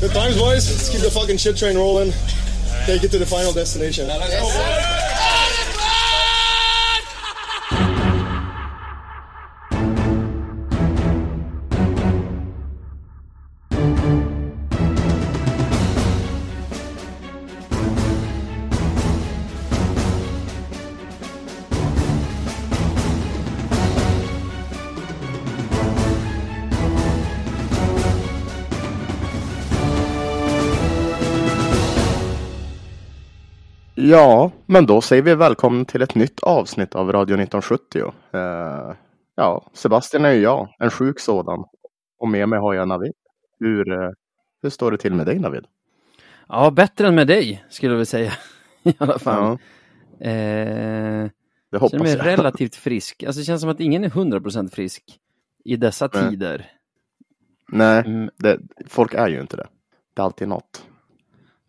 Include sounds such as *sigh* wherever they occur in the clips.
Good times, boys. Let's keep the fucking shit train rolling. Take it to the final destination. Ja, men då säger vi välkommen till ett nytt avsnitt av Radio 1970. Eh, ja, Sebastian är ju jag, en sjuk sådan. Och med mig har jag Navid. Hur, eh, hur står det till med dig Navid? Ja, bättre än med dig skulle jag vilja säga. *laughs* I alla fall. Ja, Eh, det känner mig hoppas jag. relativt frisk. Alltså det känns som att ingen är 100% frisk i dessa Nej. tider. Nej, Mm, det, folk är ju inte det. Det är alltid något.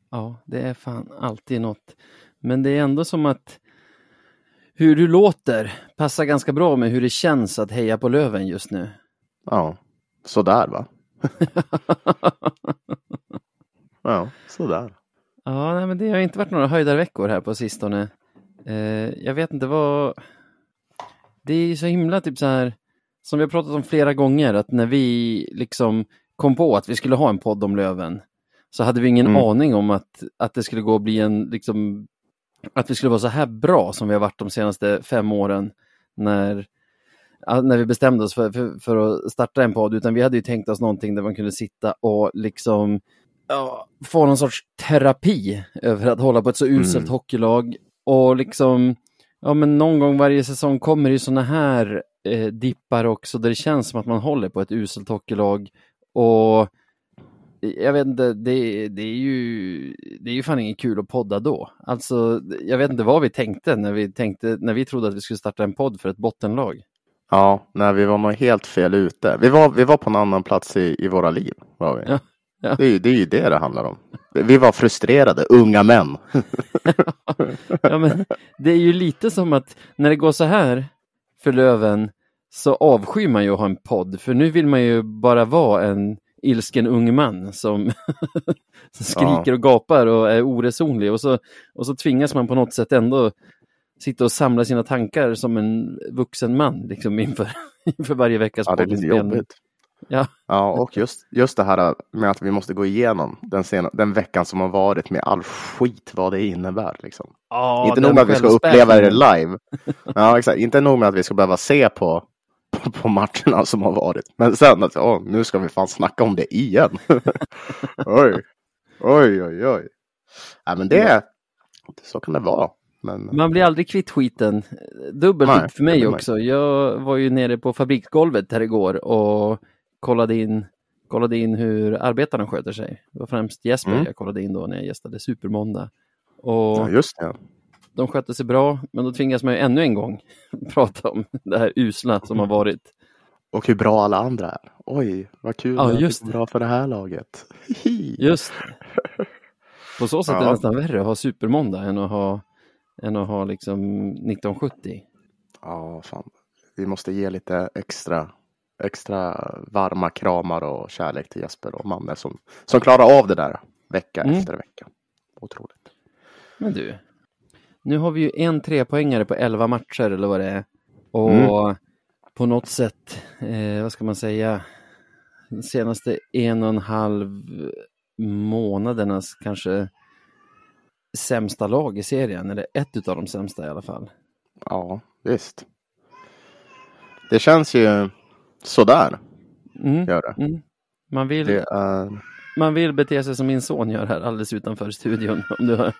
ja, det är fan alltid något. Men det är ändå som att hur du låter passar ganska bra med hur det känns att heja på Löven just nu. Ja, sådär va? *laughs* Ja, sådär. Ja, nej, men det har inte varit några höjdarveckor här på sistone. Eh, jag vet inte vad... Det är så himla typ så här, som vi har pratat om flera gånger, att när vi liksom kom på att vi skulle ha en podd om Löven, så hade vi ingen Mm. aning om att, att det skulle gå att bli en, liksom, att vi skulle vara så här bra som vi har varit de senaste fem åren när, när vi bestämde oss för, för, för att starta en podd, utan vi hade ju tänkt oss någonting där man kunde sitta och liksom ja, få någon sorts terapi över att hålla på ett så uselt Mm. hockeylag. Och liksom, ja men någon gång varje säsong kommer det ju sådana här eh, dippar också där det känns som att man håller på ett uselt hockeylag. Och jag vet inte, det, det är ju det är ju fan inget kul att podda då. Alltså, jag vet inte vad vi tänkte när vi tänkte, när vi trodde att vi skulle starta en podd för ett bottenlag. Ja, nej, vi var nog helt fel ute. Vi var, vi var på en annan plats i, i våra liv. Var vi. Ja, ja. Det, är, det är ju det det handlar om. Vi var frustrerade, unga män. *laughs* Ja, men det är ju lite som att när det går så här för Löven så avskyr man ju att ha en podd, för nu vill man ju bara vara en ilsken ung man som, *laughs* skriker och gapar och är oresonlig och så, och så tvingas man på något sätt ändå sitta och samla sina tankar som en vuxen man liksom inför, *laughs* inför varje veckas Ja, det är lite jobbigt. Ja. Ja, och just, just det här med att vi måste gå igenom den, sena, den veckan som har varit med all skit vad det innebär. Liksom. Ja, inte nog med att vi ska uppleva det live. Ja, exakt. Inte nog med att vi ska behöva se på, på, på matcherna som har varit. Men sen att åh, nu ska vi fan snacka om det igen. *laughs* oj, oj, oj, oj. Ja, men det, så kan det vara. Men, Man blir aldrig kvitt skiten. Dubbelt Nej, för mig också. Jag var ju nere på fabriksgolvet här igår och kollade in, kollade in hur arbetarna sköter sig. Det var främst Jesper Mm. jag kollade in då när jag gästade Supermåndag. Och ja, just det. De skötte sig bra, men då tvingas man ju ännu en gång *laughs* prata om det här usla som har varit. Och hur bra alla andra är. Oj, vad kul Ja, det just går bra för det här laget. *laughs* Just det. På så sätt är det Ja. nästan värre att ha Supermåndag än att ha, än att ha liksom 1970. Ja, fan. Vi måste ge lite extra, extra varma kramar och kärlek till Jesper och Manne som, som klarar av det där vecka Mm. efter vecka. Otroligt. Men du, nu har vi ju en trepoängare på 11 matcher eller vad det är. Och Mm. på något sätt, eh, vad ska man säga, de senaste en och en halv månadernas kanske sämsta lag i serien, eller ett av de sämsta i alla fall. Ja, visst. Det känns ju sådär, Mm. gör det. Mm. Man, vill, det är... man vill bete sig som min son gör här alldeles utanför studion. *laughs* Om du hör.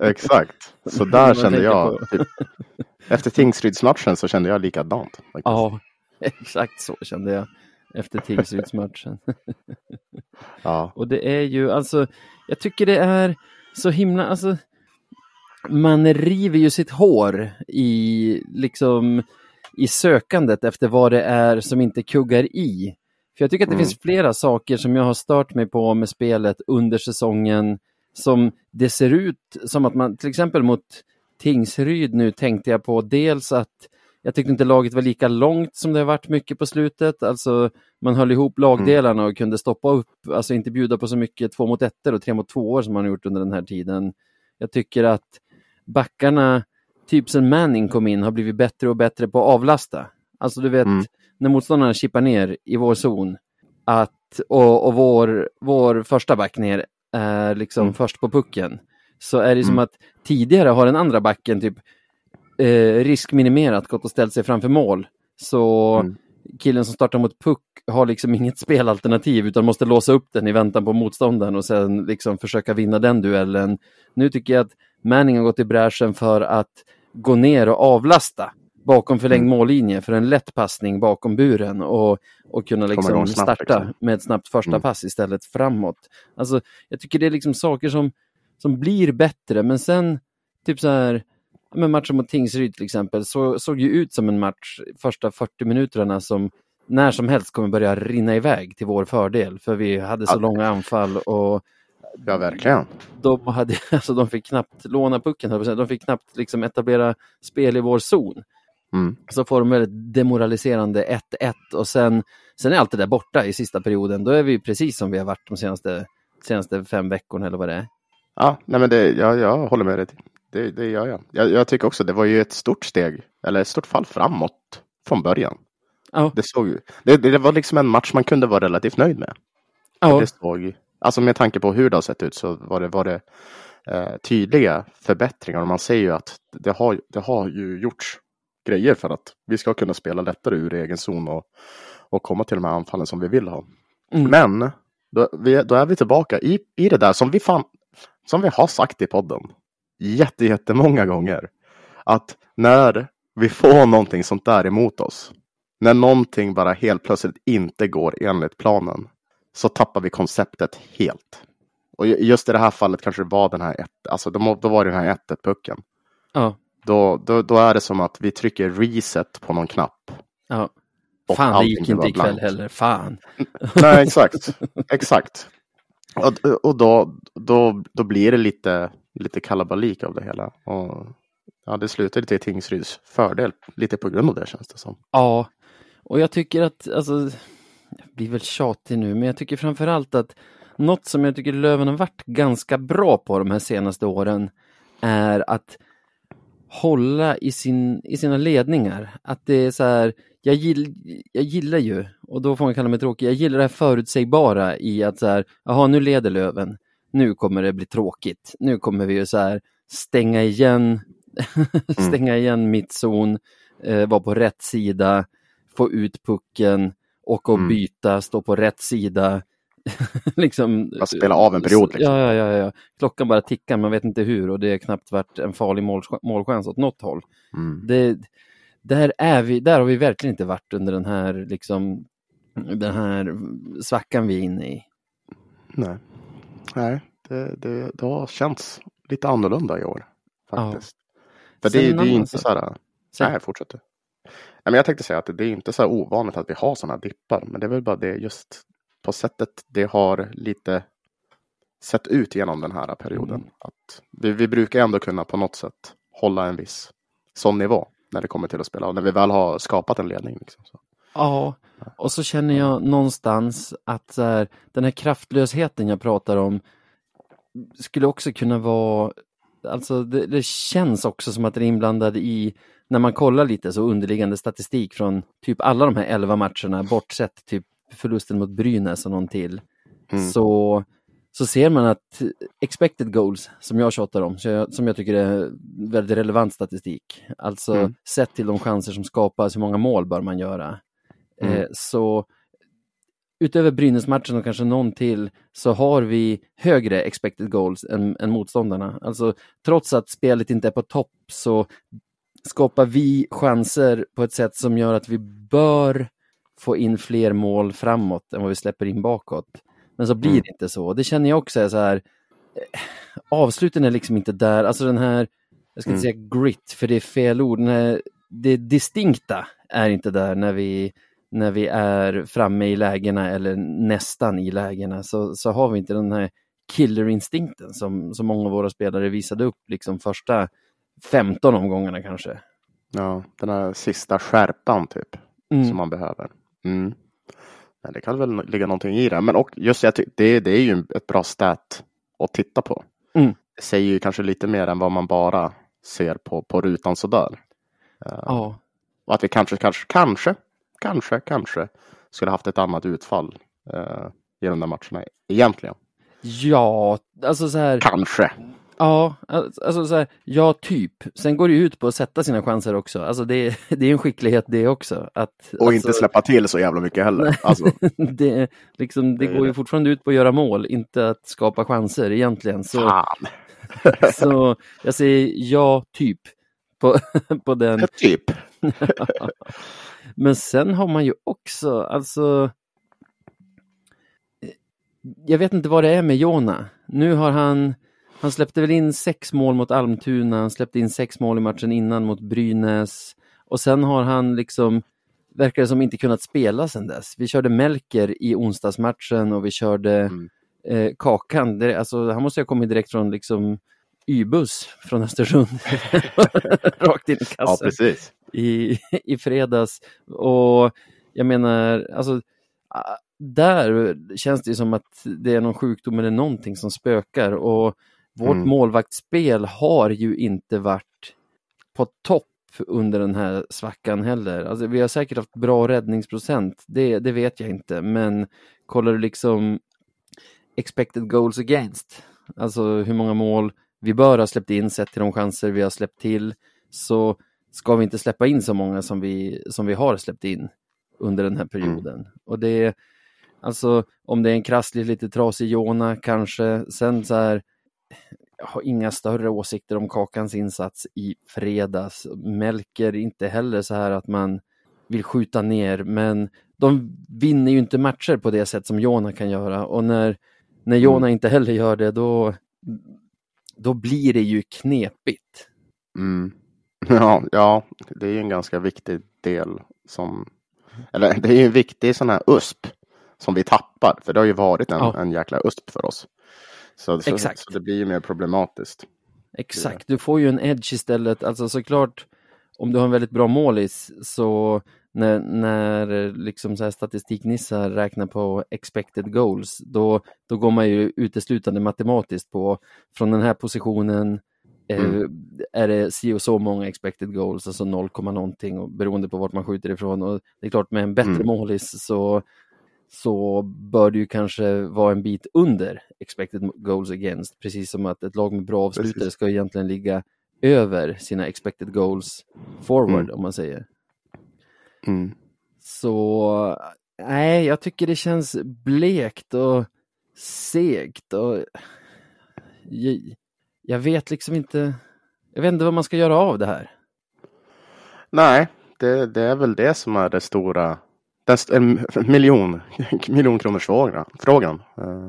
*laughs* Exakt. Så där kände jag. Typ, efter Tingsrydsmatchen så kände jag likadant. faktiskt. Ja, *laughs* exakt så kände jag efter Tingsrydsmatchen. Ja. Och det är ju alltså, jag tycker det är så himla, alltså man river ju sitt hår i liksom i sökandet efter vad det är som inte kuggar i. För jag tycker att det Mm. finns flera saker som jag har stört mig på med spelet under säsongen som det ser ut som att man, till exempel mot Tingsryd nu tänkte jag på dels att jag tyckte inte laget var lika långt som det har varit mycket på slutet. Alltså, man höll ihop lagdelarna och kunde stoppa upp, alltså inte bjuda på så mycket två mot ettor och tre mot tvåor som man har gjort under den här tiden. Jag tycker att backarna, typ sen Manning kom in, har blivit bättre och bättre på att avlasta. Alltså du vet, Mm. När motståndarna chippar ner i vår zon att, och, och vår, vår första back ner är liksom Mm. först på pucken, så är det som Mm. att tidigare har den andra backen typ eh, riskminimerat, gått och ställt sig framför mål. Så Mm. killen som startar mot puck har liksom *laughs* inget spelalternativ utan måste låsa upp den i väntan på motståndaren och sen liksom försöka vinna den duellen. Nu tycker jag att Manning har gått i bräschen för att gå ner och avlasta bakom förlängd Mm. mållinje för en lätt passning bakom buren och, och kunna liksom snabbt, starta liksom. med ett snabbt första Mm. pass istället framåt. Alltså, jag tycker det är liksom saker som, som blir bättre men sen typ så här men matchen mot Tingsryd till exempel så, såg ju ut som en match första 40 minuterna som när som helst kommer börja rinna iväg till vår fördel för vi hade så Ja. långa anfall och Ja, verkligen. de, hade, *laughs* alltså, de fick knappt låna pucken, de fick knappt liksom etablera spel i vår zon. Mm. Så får de väldigt demoraliserande 1-1 och sen, sen är allt det där borta i sista perioden. Då är vi precis som vi har varit de senaste, senaste fem veckorna eller vad det är. Ja, nej men det, jag, jag håller med dig. Det, det gör jag. jag. Jag tycker också det var ju ett stort steg, eller ett stort fall framåt från början. Ja, Det, såg, det, det var liksom en match man kunde vara relativt nöjd med. ja, Det såg, alltså med tanke på hur det har sett ut så var det, var det eh, tydliga förbättringar. Och man ser ju att det har, det har ju gjorts grejer för att vi ska kunna spela lättare ur egen zon och, och komma till de här anfallen som vi vill ha. Mm. Men då, vi, då är vi tillbaka i, i det där som vi, fan, som vi har sagt i podden jätte, jättemånga gånger. Att när vi får någonting sånt där emot oss, när någonting bara helt plötsligt inte går enligt planen, så tappar vi konceptet helt. Och ju- just i det här fallet kanske det var den här ett, alltså då, då var det den här 1 pucken. ja, Då, då, då är det som att vi trycker reset på någon knapp. ja. Och Fan, det gick inte ikväll blankt. heller. Fan. *laughs* Nej, *laughs* exakt. exakt. Och, och då, då, då blir det lite, lite kalabalik av det hela. Och, ja, det slutade till Tingsryds fördel, lite på grund av det känns det som. Ja, och jag tycker att, alltså, jag blir väl tjatig nu, men jag tycker framförallt att något som jag tycker Löven har varit ganska bra på de här senaste åren är att hålla i, sin, i sina ledningar. Att det är så här, jag, gill, jag gillar ju, och då får man kalla mig tråkig, jag gillar det här förutsägbara i att så här, jaha nu leder Löven, nu kommer det bli tråkigt, nu kommer vi ju så här stänga igen, *laughs* stänga igen mittzon, eh, vara på rätt sida, få ut pucken, åka och Mm. byta, stå på rätt sida. *laughs* liksom, Bara spela av en period, liksom. Ja, ja, ja, ja. Klockan bara tickar, man vet inte hur och det är knappt varit en farlig mål, målchans åt något håll. Mm. Det, där, är vi, där har vi verkligen inte varit under den här, liksom, den här svackan vi är inne i. Nej, Nej det, det, det har känts lite annorlunda i år. Faktiskt. För Sen det, det är inte så här. Så- Nej, fortsätt du. Men jag tänkte säga att det är inte så ovanligt att vi har sådana dippar. Men det är väl bara det just på sättet det har lite sett ut genom den här perioden. Mm. Att vi, vi brukar ändå kunna på något sätt hålla en viss sån nivå när det kommer till att spela. Och när vi väl har skapat en ledning. Liksom, så. Ja, och så känner jag någonstans att här, den här kraftlösheten jag pratar om skulle också kunna vara, alltså det, det känns också som att den är inblandad i, när man kollar lite så underliggande statistik från typ alla de här elva matcherna, bortsett typ förlusten mot Brynäs och någon till, Mm. så, så ser man att expected goals, som jag tjatar om, jag, som jag tycker är väldigt relevant statistik, alltså Mm. sett till de chanser som skapas, hur många mål bör man göra? Mm. Eh, så utöver Brynäs-matchen och kanske någon till så har vi högre expected goals än, än motståndarna. Alltså trots att spelet inte är på topp så skapar vi chanser på ett sätt som gör att vi bör få in fler mål framåt än vad vi släpper in bakåt. Men så blir Mm. det inte så. Det känner jag också är så här. eh, Avsluten är liksom inte där, alltså den här, jag ska inte Mm. säga grit för det är fel ord, den här, det distinkta är inte där när vi när vi är framme i lägena eller nästan i lägena så, så har vi inte den här killerinstinkten som, som många av våra spelare visade upp liksom första 15 omgångarna kanske. Ja, den här sista skärpan typ. Mm. Som man behöver. Mm. Men det kan väl ligga någonting i det. Men och just jag det, det är ju ett bra stat att titta på. Mm. Det säger ju kanske lite mer än vad man bara ser på, på rutan sådär. Uh, Ja, Och att vi kanske, kanske, kanske, kanske, kanske skulle haft ett annat utfall uh, i de där matcherna egentligen. ja, alltså så här. Kanske. Ja, alltså så här, ja typ. Sen går det ut på att sätta sina chanser också. Alltså det, är- *laughs* det är en skicklighet det också. Att, Och alltså, inte släppa till så jävla mycket heller. Alltså, *laughs* det, liksom, det går ju det. fortfarande ut på att göra mål, inte att skapa chanser egentligen. Så, fan. *laughs* så jag säger ja, typ. På, på den. Typ. Men sen har man ju också, alltså jag vet inte vad det är med Jona. Nu har han, han släppte väl in sex mål mot Almtuna, han släppte in sex mål i matchen innan mot Brynäs och sen har han liksom, verkar det som inte kunnat spela sedan dess. Vi körde Melker i onsdagsmatchen och vi körde Mm. eh, Kakan, det, alltså, han måste ha kommit direkt från liksom Y-buss från Östersund. *laughs* Rakt in i Ja, kassen precis. i, i fredags. Och jag menar, alltså där känns det som att det är någon sjukdom eller någonting som spökar och vårt Mm. målvaktsspel har ju inte varit på topp under den här svackan heller. Alltså, vi har säkert haft bra räddningsprocent, det, det vet jag inte, men kollar du liksom expected goals against, alltså hur många mål vi bör ha släppt in sett till de chanser vi har släppt till, så ska vi inte släppa in så många som vi, som vi har släppt in under den här perioden. Och det är alltså om det är en krasslig, lite trasig Jona kanske. Sen så här, jag har inga större åsikter om Kakans insats i fredags. Melker inte heller så här att man vill skjuta ner, men de vinner ju inte matcher på det sätt som Jona kan göra och när, när Jona inte heller gör det då, då blir det ju knepigt. Mm. *laughs* Ja, ja, det är en ganska viktig del som, eller det är ju en viktig sån här USP som vi tappar, för det har ju varit en, Ja. en jäkla USP för oss. Så, så, Exakt. så det blir ju mer problematiskt. Exakt, du får ju en edge istället. Alltså såklart, om du har en väldigt bra målis så när, när liksom så här statistiknissar räknar på expected goals, då, då går man ju uteslutande matematiskt på från den här positionen eh, Mm. är det si och så många expected goals, alltså 0, någonting och beroende på vart man skjuter ifrån. Och det är klart med en bättre Mm. målis så, så bör det ju kanske vara en bit under expected goals against, precis som att ett lag med bra avslutare Precis. ska egentligen ligga över sina expected goals forward Mm. om man säger. Mm. Så nej, jag tycker det känns blekt och segt och jag, jag vet liksom inte, jag vet inte vad man ska göra av det här. Nej, det, det är väl det som är det stora, den en miljon, *laughs* miljonkronors frågan. frågan. Eh,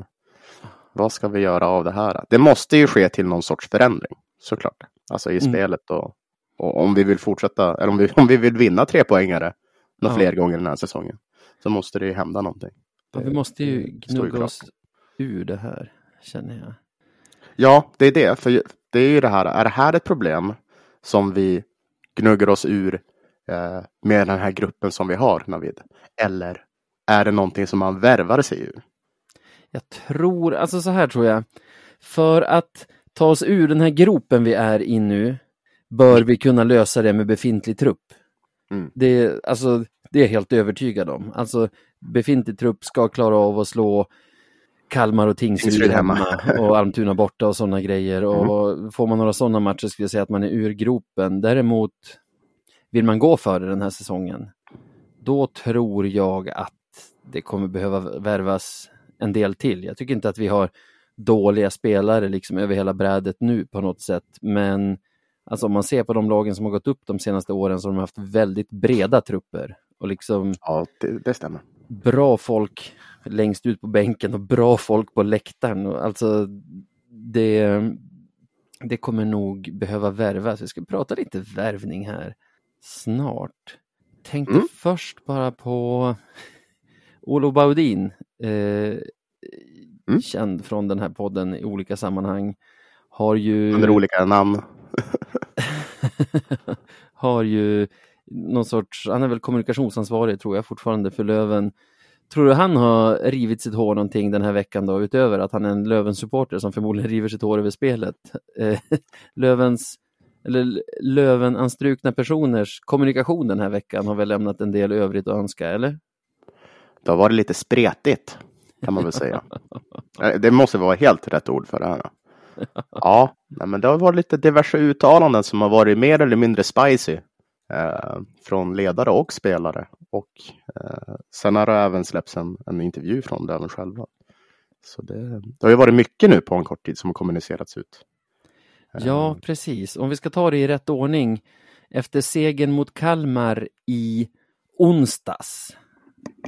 vad ska vi göra av det här? Det måste ju ske till någon sorts förändring, såklart. Alltså i Mm. spelet och, och om vi vill fortsätta, eller om vi, *laughs* om vi vill vinna tre poängare några Ja. fler gånger den här säsongen, så måste det ju hända någonting. Ja, vi måste ju ju gnugga oss ur det här, känner jag. Ja, det är det. För det är ju det här, är det här ett problem som vi gnuggar oss ur eh, med den här gruppen som vi har, Navid? Eller är det någonting som man värvar sig ur? Jag tror, alltså så här tror jag. För att ta oss ur den här gropen vi är i nu bör vi kunna lösa det med befintlig trupp. Mm. Det, alltså, det är jag helt övertygad om. Alltså, befintlig trupp ska klara av att slå Kalmar och Tingsryd hemma. Mm. och Almtuna borta och sådana grejer. Och får man några sådana matcher skulle jag säga att man är ur gropen. Däremot vill man gå före den här säsongen, då tror jag att det kommer behöva värvas en del till. Jag tycker inte att vi har dåliga spelare liksom över hela brädet nu på något sätt, men alltså om man ser på de lagen som har gått upp de senaste åren så har de haft väldigt breda trupper och liksom Ja, det, det stämmer. bra folk längst ut på bänken och bra folk på läktaren. Alltså det, det kommer nog behöva värvas. Vi ska prata lite värvning här snart. Tänkte Mm. först bara på Olof Baudin, eh, Mm. känd från den här podden i olika sammanhang, har ju Under olika namn. *laughs* har ju någon sorts, han är väl kommunikationsansvarig tror jag fortfarande för Löven. Tror du han har rivit sitt hår någonting den här veckan då, utöver att han är en Löven-supporter som förmodligen river sitt hår över spelet? *laughs* Eh, Lövens, eller Löven-anstrukna personers kommunikation den här veckan har väl lämnat en del övrigt att önska, eller? Det har varit lite spretigt, kan man väl säga. *laughs* Eh, det måste vara helt rätt ord för det här. Ja, men det har varit lite diverse uttalanden som har varit mer eller mindre spicy eh, från ledare och spelare. Och eh, sen har det även släppts en, en intervju från Löven själva. Så det, det har ju varit mycket nu på en kort tid som har kommunicerats ut. Ja, precis. Om vi ska ta det i rätt ordning. Efter segern mot Kalmar i onsdags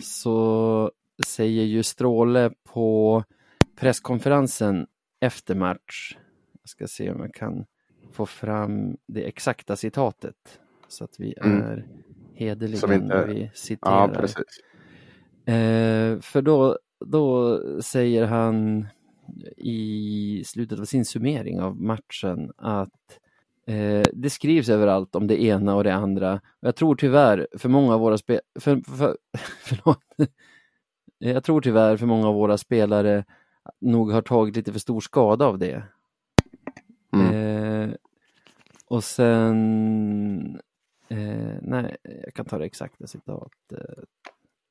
så säger ju Stråle på presskonferensen efter match. Jag ska se om jag kan få fram det exakta citatet så att vi Mm. är hederliga Så vi inte- när vi Ja, citerar. precis. Eh, för då, då säger han i slutet av sin summering av matchen att eh, det skrivs överallt om det ena och det andra. Och jag tror tyvärr för många av våra spel... För, för, *laughs* förlåt. Jag tror tyvärr för många av våra spelare nog har tagit lite för stor skada av det. Mm. Eh, och sen... Eh, nej, jag kan ta det exakta citatet.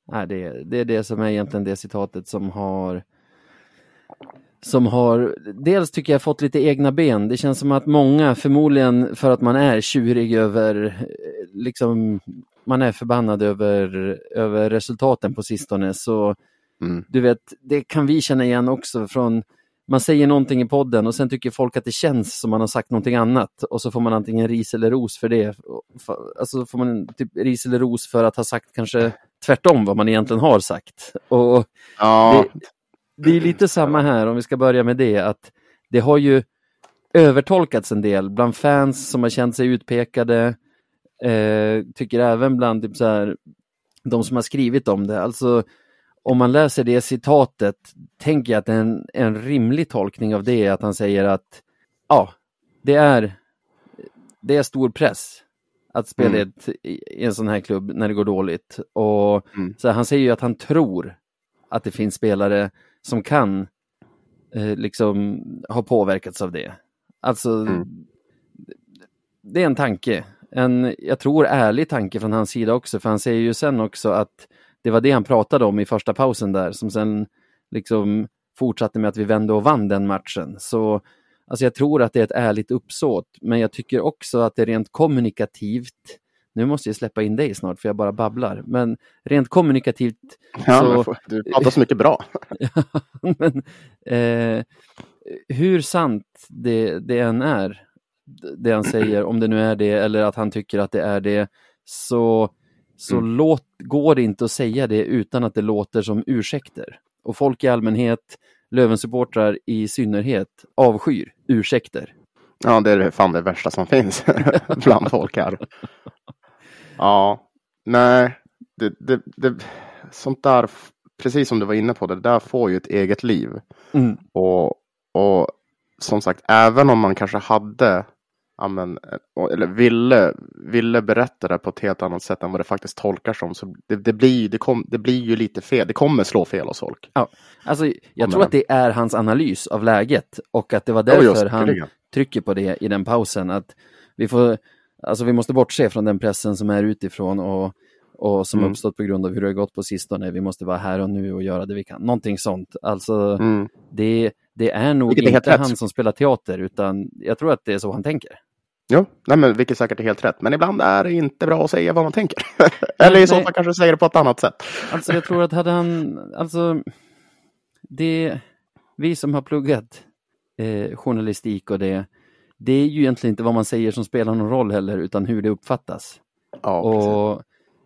Nej, det, det är det som är egentligen det citatet som har som har, dels tycker jag fått lite egna ben. Det känns som att många, förmodligen för att man är tjurig över, liksom, man är förbannad över, över resultaten på sistone, så Mm. du vet, det kan vi känna igen också från man säger någonting i podden och sen tycker folk att det känns som man har sagt någonting annat och så får man antingen ris eller ros för det. Alltså får man typ ris eller ros för att ha sagt kanske tvärtom vad man egentligen har sagt. Och Ja, det, det är lite samma här om vi ska börja med det att det har ju övertolkats en del bland fans som har känt sig utpekade. Eh, tycker även bland typ så här, de som har skrivit om det. Alltså om man läser det citatet tänker jag att en, en rimlig tolkning av det är att han säger att ja, det är, det är stor press att spela Mm. ett, i en sån här klubb när det går dåligt. Och Mm. så han säger ju att han tror att det finns spelare som kan eh, liksom ha påverkats av det. Alltså, Mm. det är en tanke. En, jag tror, ärlig tanke från hans sida också, för han säger ju sen också att det var det han pratade om i första pausen där, som sen liksom fortsatte med att vi vände och vann den matchen. Så alltså jag tror att det är ett ärligt uppsåt, men jag tycker också att det rent kommunikativt nu måste jag släppa in dig snart för jag bara babblar, men rent kommunikativt ja så- du pratar så mycket bra. *laughs* men, eh, hur sant det, det än är, det han säger, om det nu är det eller att han tycker att det är det, så, så Mm. låt, går det inte att säga det utan att det låter som ursäkter. Och folk i allmänhet, Lövensupportrar i synnerhet, avskyr ursäkter. Ja, det är fan det värsta som finns *laughs* bland folk här. *laughs* Ja, nej, det, det, det, sånt där, precis som du var inne på, det där får ju ett eget liv. Mm. Och, och som sagt, även om man kanske hade, ja, men, eh, eller ville, ville berätta det på ett helt annat sätt än vad det faktiskt tolkar som, så det, det, blir, det, kom, det blir ju lite fel. Det kommer slå fel hos folk. Alltså, jag Om tror att det är hans analys av läget och att det var därför han säkerligen. trycker på det i den pausen. Att vi, får, alltså vi måste bortse från den pressen som är utifrån och, och som Mm. uppstått på grund av hur det har gått på sistone. Vi måste vara här och nu och göra det vi kan. Någonting sånt. Alltså, Mm. det, det är nog Vilket är inte rätt. han som spelar teater, utan jag tror att det är så han tänker. Jo, nej, men vilket säkert är helt rätt. Men ibland är det inte bra att säga vad man tänker. *laughs* eller i så fall kanske säga det på ett annat sätt. Alltså jag tror att hade han, alltså det, vi som har pluggat eh, journalistik och det, det är ju egentligen inte vad man säger som spelar någon roll heller, utan hur det uppfattas. Ja, precis. och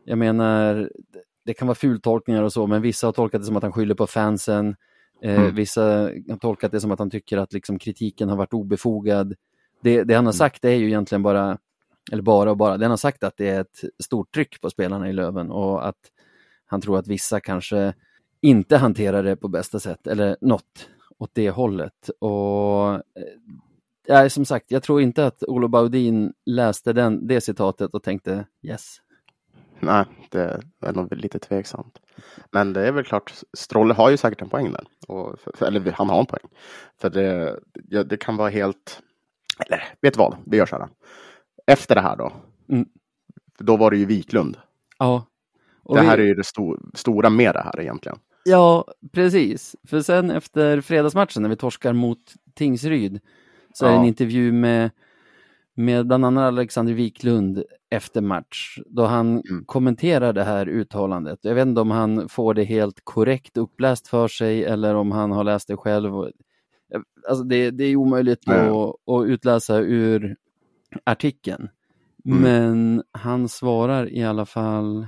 jag menar, det kan vara fultolkningar och så, men vissa har tolkat det som att han skyller på fansen. Eh, Mm. Vissa har tolkat det som att han tycker att liksom, kritiken har varit obefogad. Det, det han Mm. har sagt är ju egentligen bara, eller bara och bara, det han har sagt att det är ett stort tryck på spelarna i Löven och att han tror att vissa kanske inte hanterar det på bästa sätt eller något åt det hållet. Och eh, ja, som sagt, jag tror inte att Olof Baudin läste den, det citatet och tänkte yes. Nej, det är nog lite tveksamt. Men det är väl klart, Strolle har ju säkert en poäng där. Och, för, eller han har en poäng. För det, ja, det kan vara helt... Eller vet du vad, vi gör så här. Efter det här då. Mm. Då var det ju Wiklund. Ja. Och det vi- här är ju det sto stora med det här egentligen. Ja, precis. För sen efter fredagsmatchen när vi torskar mot Tingsryd så är det en Ja. intervju med, med bland annat Alexander Wiklund efter match då han Mm. kommenterar det här uttalandet. Jag vet inte om han får det helt korrekt uppläst för sig eller om han har läst det själv. Alltså det, det är omöjligt Nej. att, att utläsa ur artikeln. Mm. Men han svarar i alla fall,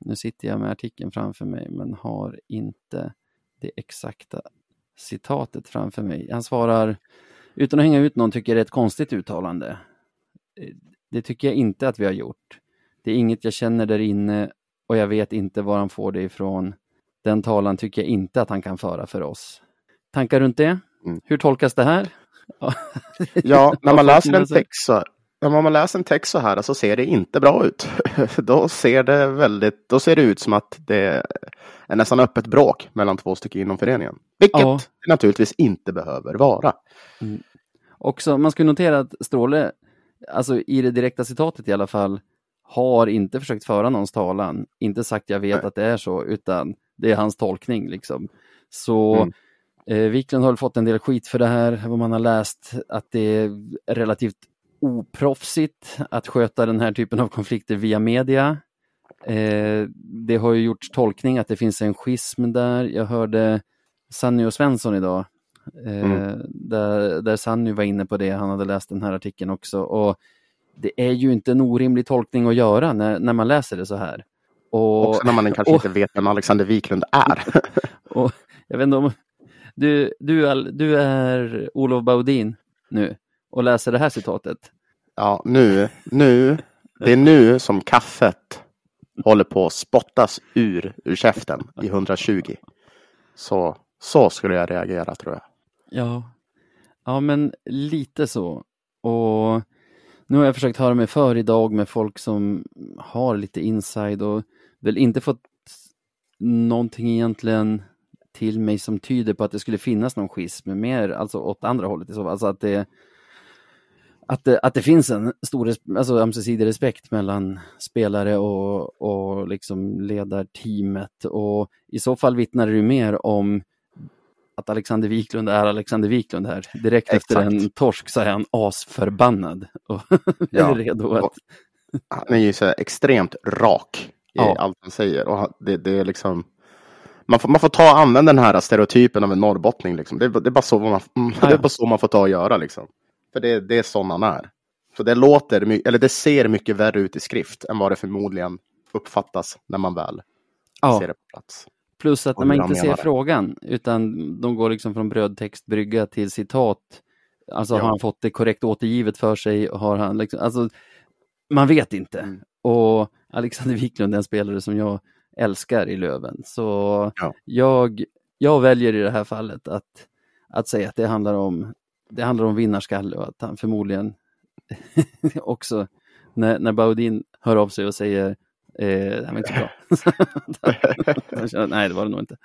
nu sitter jag med artikeln framför mig men har inte det exakta citatet framför mig. Han svarar, utan att hänga ut någon, tycker det är ett konstigt uttalande. Eh, Det tycker jag inte att vi har gjort. Det är inget jag känner där inne och jag vet inte var han får det ifrån. Den talan tycker jag inte att han kan föra för oss. Tankar runt det? Mm. Hur tolkas det här? Ja, när man läser en text så när man läser en text så här så ser det inte bra ut. *laughs* då ser det väldigt, då ser det ut som att det är nästan öppet bråk mellan två stycken inom föreningen. Vilket Ja. det naturligtvis inte behöver vara. Också, man ska notera att Stråle, alltså i det direkta citatet i alla fall, har inte försökt föra någons talan, inte sagt jag vet Nej. att det är så, utan det är hans tolkning liksom. Så Mm. eh, Wiklund har fått en del skit för det här, vad man har läst, att det är relativt oproffsigt att sköta den här typen av konflikter via media. Eh, det har ju gjorts tolkning att det finns en schism där. Jag hörde Sanny och Svensson idag Eh, Mm. där, där Sanny var inne på det, han hade läst den här artikeln också. Och det är ju inte en orimlig tolkning att göra när, när man läser det så här. Och, Också när man kanske och- inte vet vem Alexander Wiklund är. *laughs* och jag vet inte om du, du, är, du är Olof Baudin nu och läser det här citatet. ja, nu, nu, det är nu som kaffet håller på att spottas ur, ur käften i 120. Så, så skulle jag reagera tror jag. Ja, ja men lite så. Och nu har jag försökt höra mig för idag med folk som har lite inside och väl inte fått någonting egentligen till mig som tyder på att det skulle finnas någon schism, mer alltså åt andra hållet i så fall. Alltså att det, att det, att det finns en stor alltså ömsesidig respekt mellan spelare och, och liksom ledarteamet och i så fall vittnar det ju mer om att Alexander Wiklund är Alexander Wiklund här. Direkt efter Exakt. en torsk så är han asförbannad och *laughs* Ja. är redo att... Han är ju så extremt rak i Ja. allt han säger. Och det, det är liksom... Man får, man får ta och använda den här stereotypen av en norrbottning. Liksom. Det, är, det, är bara så man, *laughs* det är bara så man får ta och göra. Liksom. För det, det är sån han är. Så det låter, eller det ser mycket värre ut i skrift än vad det förmodligen uppfattas när man väl Ja. ser det på plats. Plus att när man inte ser det. frågan, utan de går liksom från brödtext, brygga till citat. Alltså Ja. har han fått det korrekt återgivet för sig? Har han liksom, alltså, man vet inte. Mm. Och Alexander Wiklund är en spelare som jag älskar i Löven. Så Ja. jag, jag väljer i det här fallet att, att säga att det handlar om, det handlar om vinnarskalle och att han förmodligen *laughs* också, när, när Baudin hör av sig och säger eh, det här var inte så bra. *laughs* *laughs* Han känner, Nej, det var det nog inte.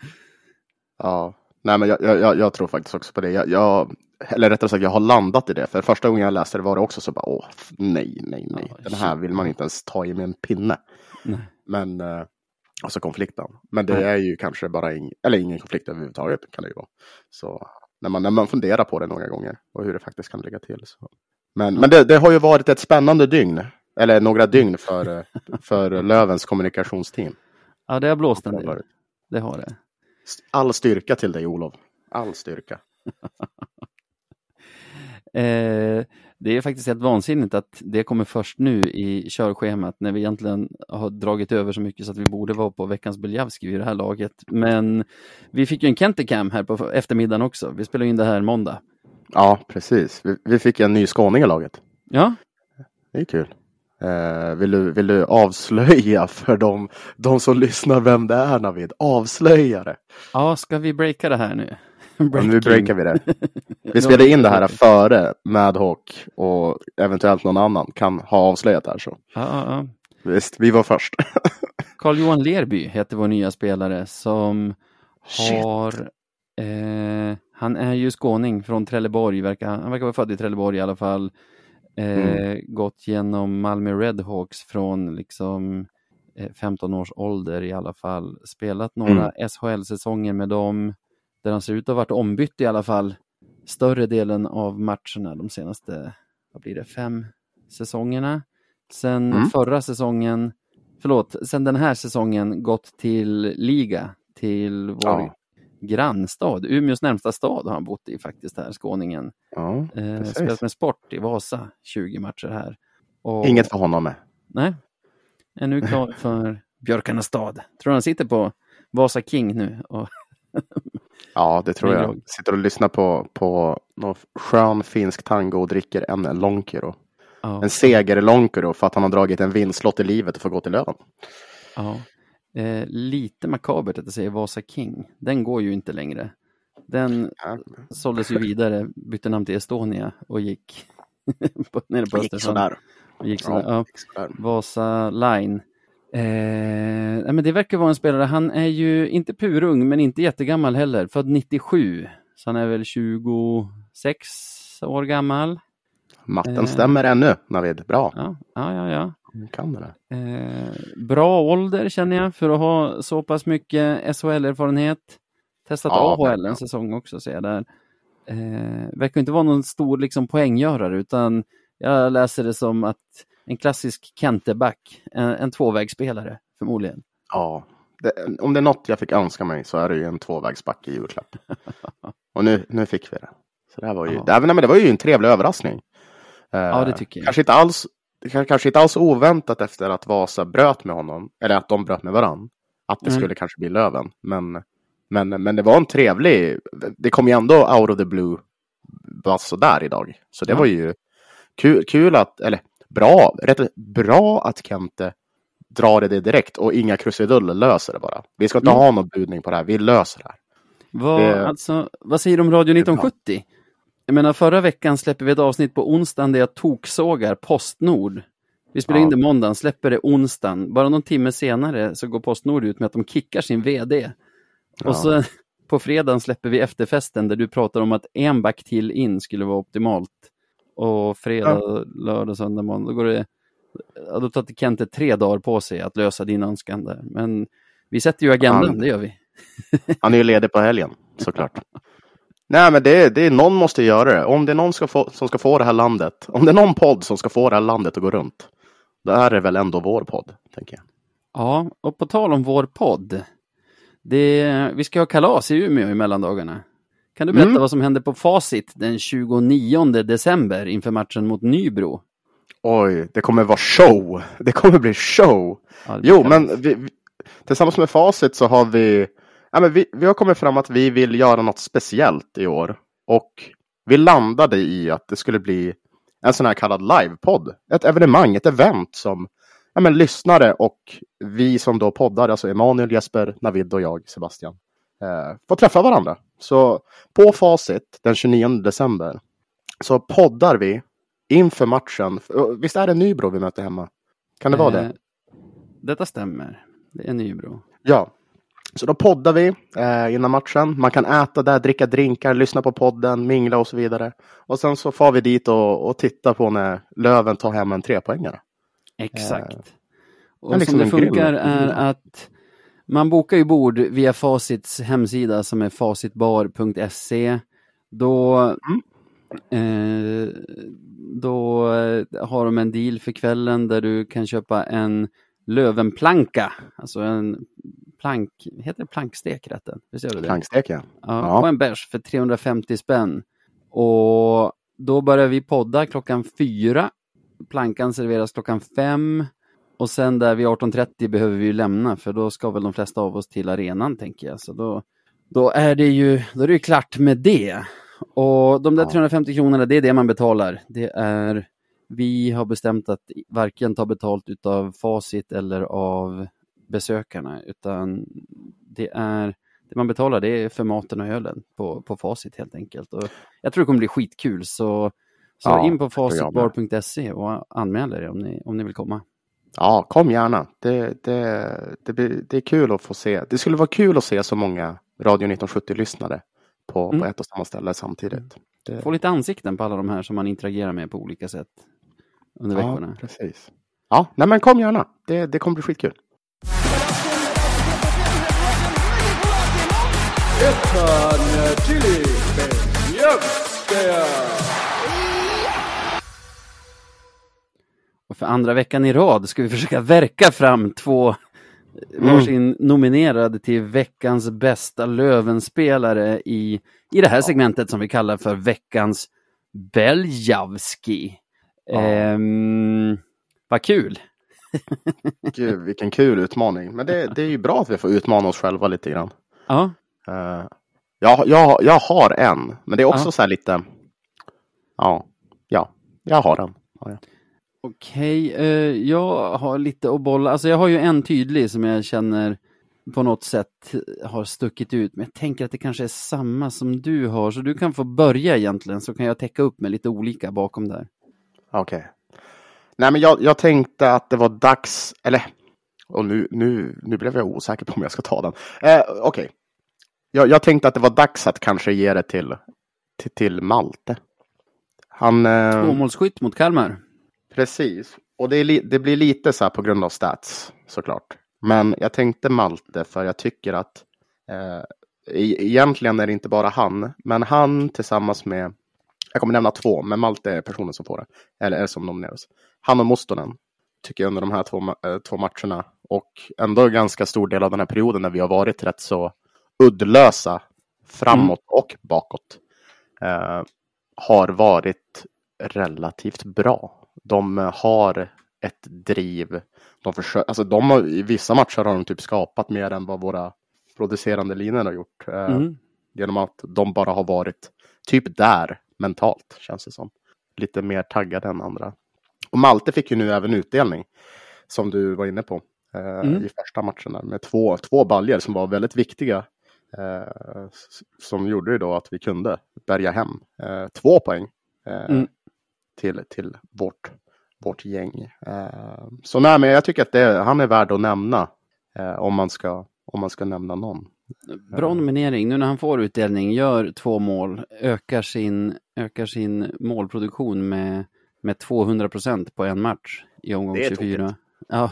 Ja, nej men jag, jag, jag, tror faktiskt också på det. Jag, jag, eller rättare sagt, jag har landat i det. För första gången jag läste det var det också så bara, åh, nej, nej, nej. Den här vill man inte ens ta i med en pinne. Nej. Men, alltså konflikten. Men det är ju kanske bara ing, eller ingen konflikt överhuvudtaget kan det ju vara. Så när man, när man funderar på det några gånger och hur det faktiskt kan ligga till. Så. Men, men det, det har ju varit ett spännande dygn. Eller några dygn för, *laughs* för Lövens kommunikationsteam. Ja, det har blåst en del. Det har det. All styrka till dig Olof. All styrka. *laughs* Eh, det är faktiskt helt vansinnigt att det kommer först nu i körschemat när vi egentligen har dragit över så mycket så att vi borde vara på veckans Beljavski vid det här laget. Men vi fick ju en Kenticam här på eftermiddagen också. Vi spelar in det här måndag. Ja, precis. Vi, vi fick en ny skåning i laget. Ja, Det är kul. Eh, vill, du, vill du avslöja för de, de som lyssnar vem det är Navid? Avslöja det. ja ska vi breaka det här nu? *laughs* Men nu breakar vi det. *laughs* Vi spelar in det här före Madhawk och eventuellt någon annan kan ha avslöjat det här. Så. Ja, ja, ja. Visst, vi var först. *laughs* Carl-Johan Lerby heter vår nya spelare som har eh, han är ju skåning från Trelleborg, verkar, han verkar vara född i Trelleborg i alla fall. Eh, Mm. Gått genom Malmö Redhawks från liksom eh, 15 års ålder i alla fall. Spelat några Mm. SHL-säsonger med dem där han ser ut att ha varit ombytt i alla fall större delen av matcherna de senaste, vad blir det, fem säsongerna. Sen Mm. förra säsongen, förlåt, sen den här säsongen gått till liga, till vår Ja. grannstad, Umeås närmsta stad har han bott i faktiskt här, skåningen. Ja, Eh, spelat med sport i Vasa, 20 matcher här. Och, Inget för honom med. Nej, är nu klar för Björkarna stad. Tror han sitter på Vasa King nu. Och, *laughs* Ja, det tror jag. Sitter och lyssnar på, på någon skön finsk tango och dricker en Lonkero. ja, En seger Lonkero för att han har dragit en vinstlott i livet och får gå till Löven. ja. Eh, lite makabert att jag säger Vasa King. Den går ju inte längre. Den Ja. såldes ju vidare, bytte namn till Estonia och gick *laughs* nere på Det gick sådär. Gick sådär. Ja, Ja. det gick sådär. Vasa Line. Eh, men det verkar vara en spelare, han är ju inte purung men inte jättegammal heller, född 97. Så han är väl 26 år gammal. Matten Eh. stämmer ännu, Navid. Bra. Ja, ja, ja. kan det där. Eh, bra ålder känner jag för att ha så pass mycket SHL-erfarenhet. Testat Ja, AHL en säsong också ser jag där. Eh, verkar inte vara någon stor liksom, poänggörare utan jag läser det som att en klassisk Kenteback, en, en tvåvägsspelare förmodligen. Ja, det, om det är något jag fick önska mig så är det ju en tvåvägsback i julklapp. *laughs* Och nu, nu fick vi det. Så det, här var ju, Ja. det, nej, men det var ju en trevlig överraskning. Eh, Ja, det tycker jag. Kanske inte alls, kanske inte alls oväntat efter att Vasa bröt med honom, eller att de bröt med varann. Att det Mm. skulle kanske bli Löven. Men, men, men det var en trevlig, det kom ju ändå out of the blue bara sådär idag. Så det Ja. var ju kul, kul att, eller bra, rätt bra att Kente drar det direkt och inga krusiduller löser det bara. Vi ska inte Mm. ha någon budning på det här, vi löser det här. Vad, Det- alltså, vad säger du om Radio 1970? Jag menar förra veckan släpper vi ett avsnitt på onsdagen där jag toksågar Postnord. Vi spelar Ja. in det måndagen, släpper det onsdagen. Bara någon timme senare så går Postnord ut med att de kickar sin VD. Ja. Och så på fredagen släpper vi efterfesten där du pratar om att en back till in skulle vara optimalt. Och fredag, lördag, söndag, måndag, då går det Ja, då tar Kente tre dagar på sig att lösa din önskan där. Men vi sätter ju agendan, Han- det gör vi. *laughs* Han är ju ledig på helgen, såklart. Nej, men det, är- det är, någon måste göra det. Om det är någon ska få, som ska få det här landet, om det är någon podd som ska få det här landet att gå runt, då är det väl ändå vår podd, tänker jag. Ja, och på tal om vår podd. Det, vi ska ha kalas i Umeå i mellandagarna. Kan du berätta Mm. vad som hände på Facit den 29 december inför matchen mot Nybro? Oj, det kommer vara show. Det kommer bli show. Ja, Jo, men vi, vi, tillsammans med Facit så har vi, ja, men vi, vi har kommit fram att vi vill göra något speciellt i år. Och vi landade i att det skulle bli en sån här kallad livepodd. Ett evenemang, ett event som ja, men, lyssnare och vi som då poddar, alltså Emanuel, Jesper, Navid och jag, Sebastian, eh, får träffa varandra. Så på Facit den 29 december så poddar vi inför matchen. Visst är det Nybro vi möter hemma? Kan det vara det? Eh, Detta stämmer. Det är Nybro. Ja. Så då poddar vi eh, innan matchen. Man kan äta där, dricka drinkar, lyssna på podden, mingla och så vidare. Och sen så far vi dit och, och tittar på när Löven tar hem en trepoängare. Exakt. Och men liksom som det funkar är att man bokar ju bord via Facits hemsida som är facitbar.se. Då, eh, då eh, har de en deal för kvällen där du kan köpa en Lövenplanka, alltså en plank, heter det plankstek rätten? Visst gör det? Plankstek ja. Ja, Ja. Och en bärs för 350 spänn. Och då börjar vi podda klockan fyra. Plankan serveras klockan fem. Och sen där vid 18.30 behöver vi ju lämna för då ska väl de flesta av oss till arenan tänker jag. Så då, då är det ju då är det ju klart med det. Och de där Ja. 350 kronorna, det är det man betalar. Det är, vi har bestämt att varken ta betalt utav Facit eller av besökarna, utan det är det man betalar det är för maten och ölen på, på facit helt enkelt. Och jag tror det kommer bli skitkul så, så Ja, in på facitbar.se och anmäl er om ni, om ni vill komma. Ja, kom gärna. Det, det, det, det är kul att få se. Det skulle vara kul att se så många Radio 1970-lyssnare på, på Mm. ett och samma ställe samtidigt. Det, Få lite ansikten på alla de här som man interagerar med på olika sätt under ja, veckorna. precis. Ja, nej men kom gärna. Det, det kommer bli skitkul. Och för andra veckan i rad ska vi försöka verka fram två varsin nominerad till veckans bästa Lövenspelare i, i det här segmentet som vi kallar för veckans Beljavski. Ja. Ehm, vad kul! *laughs* Gud, vilken kul utmaning. Men det, det är ju bra att vi får utmana oss själva lite grann. Ja, Uh, jag, jag, jag har en, men det är också Ja. så här lite... Ja, ja, jag har en. Har jag. Okej. eh, jag har lite att bolla. Alltså jag har ju en tydlig som jag känner på något sätt har stuckit ut. Men jag tänker att det kanske är samma som du har. Så du kan få börja egentligen så kan jag täcka upp med lite olika bakom där. Okej. Nej, men jag, jag tänkte att det var dags, eller... Och nu, nu, nu blev jag osäker på om jag ska ta den. Eh, Okej. Jag, jag tänkte att det var dags att kanske ge det till, till, till Malte. Han... Eh, Tvåmålsskytt mot Kalmar. Precis. Och det, li- det blir lite så här på grund av stats såklart. Men jag tänkte Malte för jag tycker att eh, e- egentligen är det inte bara han, men han tillsammans med, jag kommer nämna två, men Malte är personen som får det, eller är som nomineras. Han och Mustonen tycker jag under de här två, ma- eh, två matcherna och ändå ganska stor del av den här perioden när vi har varit rätt så uddlösa framåt och bakåt eh, har varit relativt bra. De eh, har ett driv. De, försö- alltså de har, I vissa matcher har de typ skapat mer än vad våra producerande linjer har gjort. Eh, Mm. Genom att de bara har varit typ där mentalt, känns det som. Lite mer taggade än andra. Och Malte fick ju nu även utdelning, som du var inne på, eh, Mm. i första matchen där, med två, två baljer som var väldigt viktiga. Eh, som gjorde ju då att vi kunde bärga hem eh, två poäng eh, Mm. Till, till vårt, vårt gäng. Eh, så nej, men jag tycker att det, han är värd att nämna eh, om, man ska, om man ska nämna någon. Bra nominering. Nu när han får utdelning, gör två mål, ökar sin, ökar sin målproduktion med, med 200 procent på en match i omgång Det är 24. tokigt. Ja,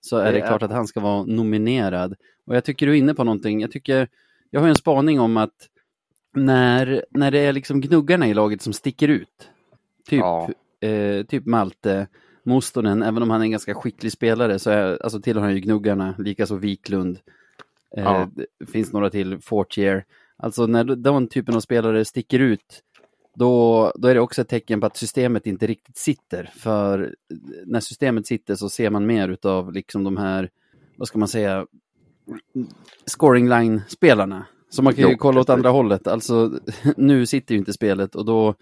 så är Det det, är klart att han ska vara nominerad. Och jag tycker du är inne på någonting. Jag tycker, jag har en spaning om att när, när det är liksom gnuggarna i laget som sticker ut, typ, Ja. eh, typ Malte, Mustonen, även om han är en ganska skicklig spelare så är, alltså tillhör han ju gnuggarna, likaså Wiklund. Eh, Ja. Det finns några till, Fortier. Alltså när den typen av spelare sticker ut, då, då är det också ett tecken på att systemet inte riktigt sitter. För när systemet sitter så ser man mer utav liksom de här, vad ska man säga, scoring line-spelarna. Så man kan ju Jo, kolla åt andra hållet. Alltså, *laughs* nu sitter ju inte spelet och då,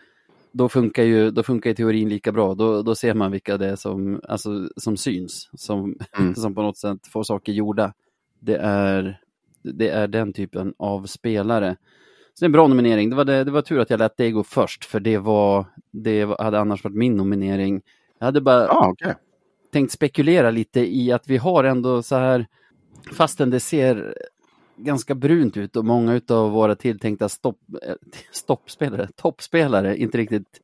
då, funkar ju, då funkar teorin lika bra. Då, då ser man vilka det är som, alltså, som syns, som, Mm. *laughs* som på något sätt får saker gjorda. Det är, det är den typen av spelare. Så det är en bra nominering. Det var, det, det var tur att jag lät dig gå först, för det, var, det hade annars varit min nominering. Jag hade bara Ja, okej. tänkt spekulera lite i att vi har ändå så här, fastän det ser ganska brunt ut och många av våra tilltänkta stopp, eh, *laughs* stoppspelare, toppspelare inte riktigt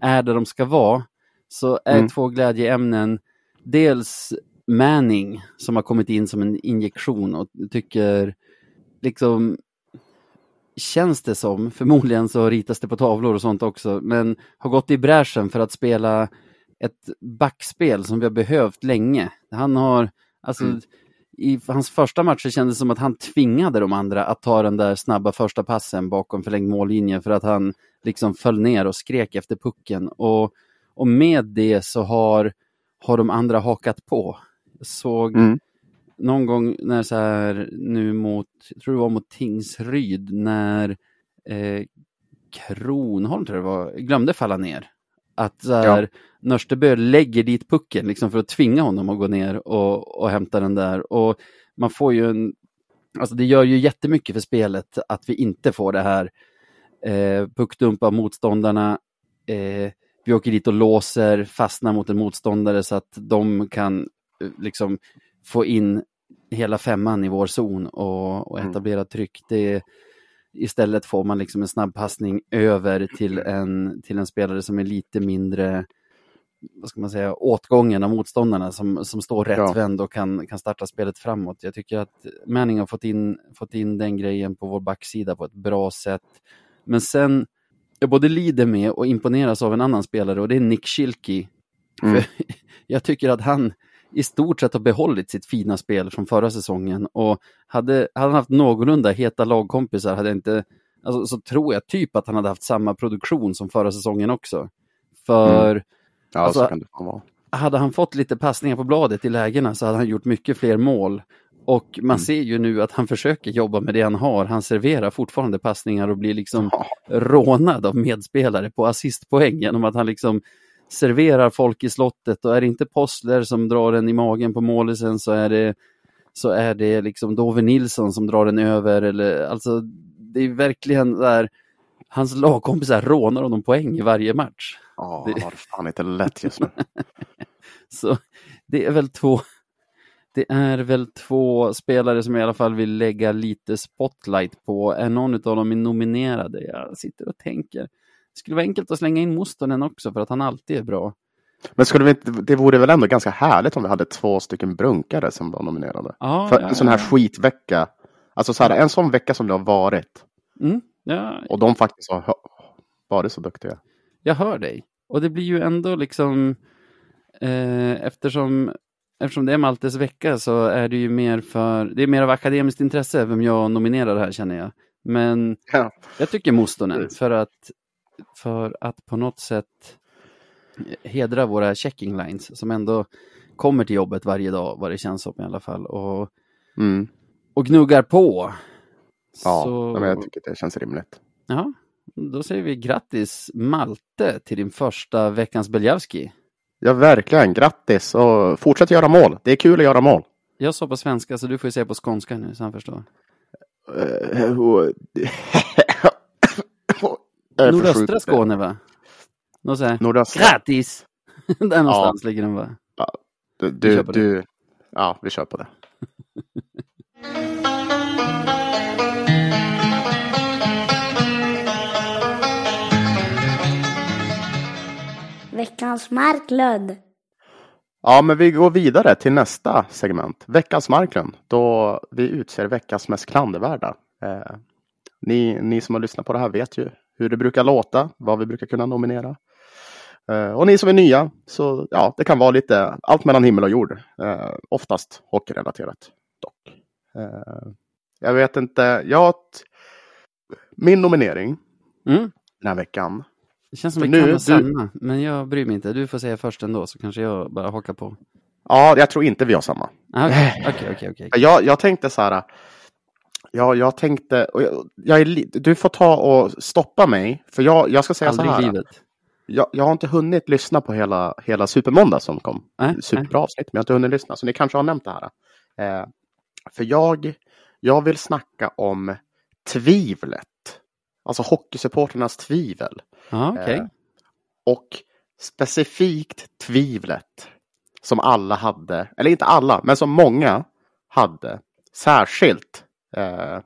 är där de ska vara, så är Mm. två glädjeämnen dels Manning som har kommit in som en injektion och tycker liksom känns det som, förmodligen så ritas det på tavlor och sånt också, men har gått i bräschen för att spela ett backspel som vi har behövt länge. Han har, alltså Mm. I hans första matcher kändes det som att han tvingade de andra att ta den där snabba första passen bakom förlängd mållinje för att han liksom föll ner och skrek efter pucken. Och, och med det så har, har de andra hakat på. Jag såg Mm. någon gång när så här nu mot, jag tror det var mot Tingsryd, när eh, Kronholm tror jag det var, glömde falla ner. Att så här, Nörstebö lägger dit pucken liksom för att tvinga honom att gå ner och, och hämta den där. Och man får ju en, Alltså det gör ju jättemycket för spelet att vi inte får det här eh, puckdump av motståndarna. Eh, vi åker dit och låser, fastnar mot en motståndare så att de kan eh, liksom få in hela femman i vår zon och, och Mm. etablera tryck. Det, istället får man liksom en snabb passning över till en, till en spelare som är lite mindre vad ska man säga, åtgången av motståndarna som, som står Ja. rättvänd och kan, kan starta spelet framåt. Jag tycker att Manning har fått in, fått in den grejen på vår backsida på ett bra sätt. Men sen, jag både lider med och imponeras av en annan spelare och det är Nick Schilke. Mm. *laughs* Jag tycker att han i stort sett har behållit sitt fina spel från förra säsongen och hade, hade han haft någorlunda heta lagkompisar hade inte, alltså, så tror jag typ att han hade haft samma produktion som förra säsongen också. För Ja, Alltså- så kan det vara. hade han fått lite passningar på bladet i lägena så hade han gjort mycket fler mål. Och man Mm. ser ju nu att han försöker jobba med det han har. Han serverar fortfarande passningar och blir liksom Ja. rånad av medspelare på assistpoäng genom att han liksom serverar folk i slottet och är det inte Postler som drar den i magen på målisen så är det så är det liksom Dove Nilsson som drar den över eller alltså det är verkligen där hans lagkompisar rånar honom poäng i varje match. Ja, Det- han har det fan inte lätt just nu. *laughs* Så det är väl två det är väl två spelare som jag i alla fall vill lägga lite spotlight på. Är någon av dem är nominerade? Jag sitter och tänker. Det skulle vara enkelt att slänga in Mustonen också för att han alltid är bra. Men skulle vi inte, det vore väl ändå ganska härligt om vi hade två stycken brunkare som var nominerade. Ja, För ja, en sån här ja. skitvecka. Alltså så här, en sån vecka som det har varit. Mm, ja, Och de faktiskt har varit så duktiga. jag hör dig. Och det blir ju ändå liksom eh, eftersom, eftersom det är Maltes vecka så är det ju mer för, det är mer av akademiskt intresse vem jag nominerar här känner jag. Men Ja. Jag tycker Mustonen för att, för att på något sätt hedra våra checking lines som ändå kommer till jobbet varje dag vad det känns som i alla fall och, Mm. och gnuggar på. Ja, Så, men jag tycker det känns rimligt. ja, då säger vi grattis Malte till din första veckans Beljavski. Ja, verkligen. Grattis och fortsätt göra mål. Det är kul att göra mål. Jag sa på svenska så du får ju säga på skånska nu så han förstår. *laughs* Eh, och- Jag är för Nordöstra. Skåne va? Nå så här, Nordöstra. Grattis! *laughs* Där någonstans ligger den va? Du, Vi du, det. du, ja, vi kör på det. *laughs* Veckans Marklund. Ja, men vi går vidare till nästa segment. Veckans Marklund. Då vi utser veckans mest klandervärda. Eh, ni, ni som har lyssnat på det här vet ju hur det brukar låta, vad vi brukar kunna nominera. Eh, och ni som är nya, så ja, det kan vara lite allt mellan himmel och jord. Eh, oftast hockeyrelaterat dock. Eh, jag vet inte, jag... Min nominering Mm. den här veckan. Det känns som För vi kan nu- ha du- samma, men jag bryr mig inte. Du får säga först ändå så kanske jag bara hakar på. Ja, jag tror inte vi har samma. Ah, okej. Jag, jag tänkte så här. Ja, jag tänkte, och jag, jag är, du får ta och stoppa mig. För jag, jag ska säga Aldrig så här. livet. Jag, jag har inte hunnit lyssna på hela, hela Supermåndag som kom. Nej. Superbra avsnitt, men jag har inte hunnit lyssna. Så ni kanske har nämnt det här. Eh, för jag, jag vill snacka om tvivlet. Alltså hockeysupporternas tvivel. Ja, okej. Eh, och specifikt tvivlet som alla hade, eller inte alla, men som många hade, särskilt eh,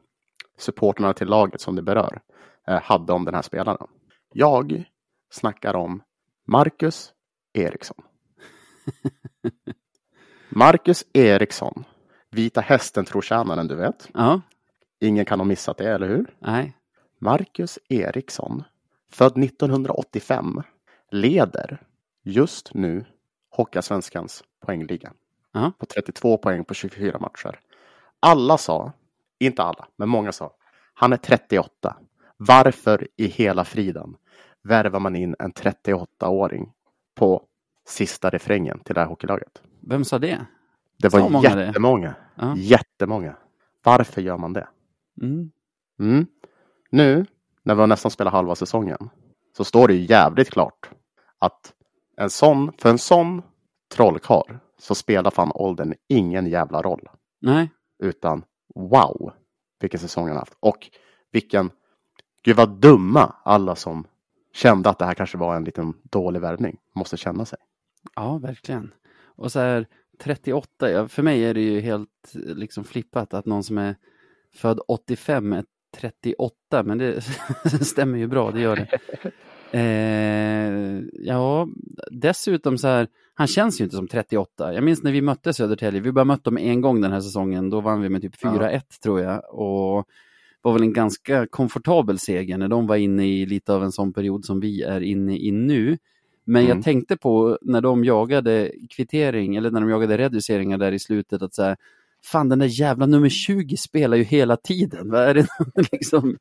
supporterna till laget som det berör, eh, hade om den här spelaren. Jag snackar om Marcus Eriksson. *laughs* Marcus Eriksson, Vita Hästen-trotjänaren du vet. Ja, Ingen kan ha missat det, eller hur? nej. Marcus Eriksson, född 1985, leder just nu Hockeyallsvenskans poängliga. Ja. På 32 poäng på 24 matcher. Alla sa, inte alla, men många sa, han är 38. Varför i hela friden värvar man in en 38-åring på sista refrängen till det här hockeylaget? Vem sa det? Det var många det? jättemånga. Ja. Jättemånga. Varför gör man det? Mm. Mm. Nu, när vi har nästan spelat halva säsongen, så står det ju jävligt klart att en sån, för en sån trollkarl så spelar fan åldern ingen jävla roll. Nej, Utan wow, vilken säsong han haft. Och vilken, gud vad dumma alla som kände att det här kanske var en liten dålig värvning måste känna sig. Ja, verkligen. Och så här 38, ja, för mig är det ju helt liksom flippat att någon som är född 85 är 38, men det *laughs* stämmer ju bra, det gör det. *laughs* Eh, ja, dessutom så här, han känns ju inte som 38. Jag minns när vi mötte Södertälje, vi bara mött dem en gång den här säsongen, då vann vi med typ 4-1 ja. tror jag. Och var väl en ganska komfortabel seger när de var inne i lite av en sån period som vi är inne i nu. Men mm. jag tänkte på när de jagade kvittering, eller när de jagade reduceringar där i slutet, att så här, fan den där jävla nummer 20 spelar ju hela tiden. Vad är det *laughs* liksom?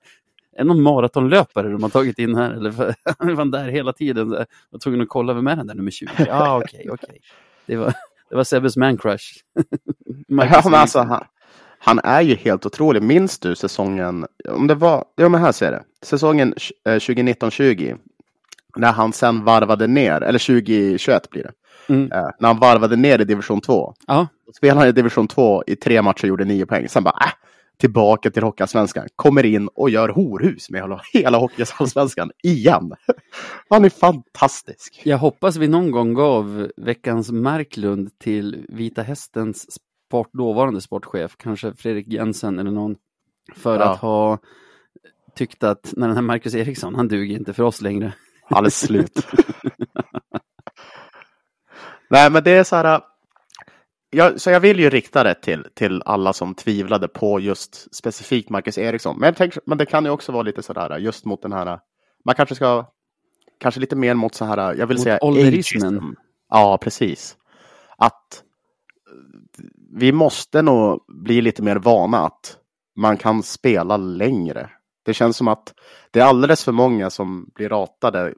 Är det någon maratonlöpare de har tagit in här? Eller *laughs* var han där hela tiden? Jag var tvungen att kolla vem är den där nummer 20? Ja, okej, okay, okej. Okay. Det, var, det var Sebbes mancrush. *laughs* ja, men alltså, han, han, är ju helt otrolig. Minns du säsongen, om det var, ja men här ser det, säsongen 2019-20, eh, när han sen varvade ner, eller 2021 blir det, mm. eh, när han varvade ner i division 2. Ja. Spelade han i division 2 i tre matcher och gjorde nio poäng. Sen bara, äh, tillbaka till Hockeyallsvenskan, kommer in och gör horhus med hela Hockeyallsvenskan *laughs* igen. Han är fantastisk. Jag hoppas vi någon gång gav veckans Marklund till Vita Hästens sport, dåvarande sportchef, kanske Fredrik Jensen eller någon, för ja. att ha tyckt att när den här Marcus Eriksson, han duger inte för oss längre. Han är slut. *laughs* Nej, men det är så här jag, så jag vill ju rikta det till, till alla som tvivlade på just specifikt Marcus Eriksson. Men, tänk, men det kan ju också vara lite sådär just mot den här, man kanske ska, kanske lite mer mot så här, jag vill mot säga ålderismen. Ja, precis. Att vi måste nog bli lite mer vana att man kan spela längre. Det känns som att det är alldeles för många som blir ratade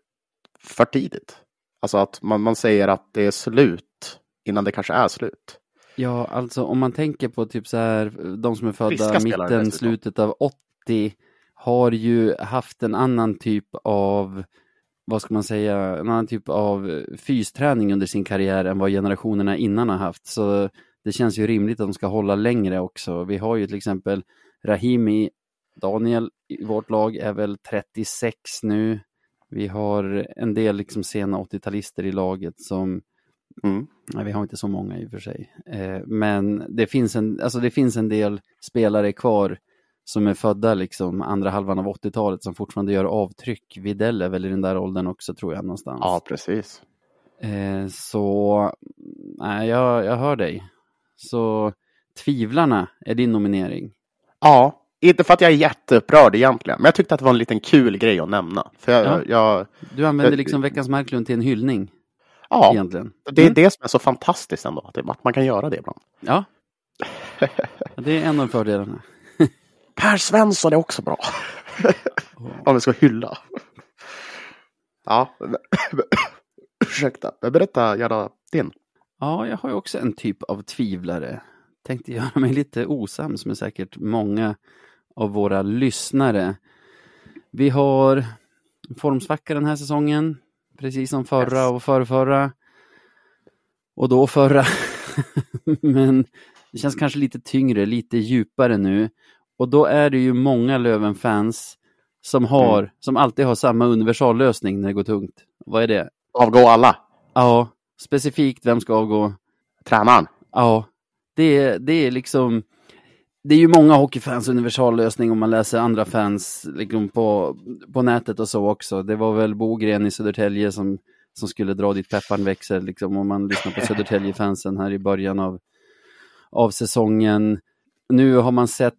för tidigt. Alltså att man, man säger att det är slut innan det kanske är slut. Ja, alltså om man tänker på typ så här, de som är födda mitten, slutet av 80 har ju haft en annan typ av, vad ska man säga, en annan typ av fysträning under sin karriär än vad generationerna innan har haft. Så det känns ju rimligt att de ska hålla längre också. Vi har ju till exempel Rahimi, Daniel i vårt lag är väl 36 nu. Vi har en del liksom sena 80-talister i laget som Mm. Nej, vi har inte så många i och för sig. Eh, men det finns, en, alltså det finns en del spelare kvar som är födda liksom andra halvan av 80-talet som fortfarande gör avtryck. Videll är väl i den där åldern också tror jag någonstans. Ja, precis. Eh, så, nej, jag, jag hör dig. Så Tvivlarna är din nominering. Ja, inte för att jag är jätteupprörd egentligen, men jag tyckte att det var en liten kul grej att nämna. För jag, ja. jag du använder liksom Veckans Marklund till en hyllning. Ja, egentligen. det är mm. det som är så fantastiskt ändå, att man kan göra det ibland. Ja, *laughs* det är en av fördelarna. *laughs* Per Svensson är också bra. *laughs* Om vi ska hylla. Ja, ursäkta, berätta gärna din. Ja, jag har ju också en typ av tvivlare. Tänkte göra mig lite osams med säkert många av våra lyssnare. Vi har formsvacka den här säsongen precis som förra och förrförra. Och då förra. *laughs* Men det känns kanske lite tyngre, lite djupare nu. Och då är det ju många Löven-fans som har, mm. som alltid har samma universallösning när det går tungt. Vad är det? Avgå alla? Ja, specifikt vem ska avgå? Tränaren? Ja, det, det är liksom det är ju många hockeyfans universallösning om man läser andra fans liksom på, på nätet och så också. Det var väl Bogren i Södertälje som, som skulle dra dit pepparn växer, liksom, om man lyssnar på Södertälje-fansen här i början av, av säsongen. Nu har man sett,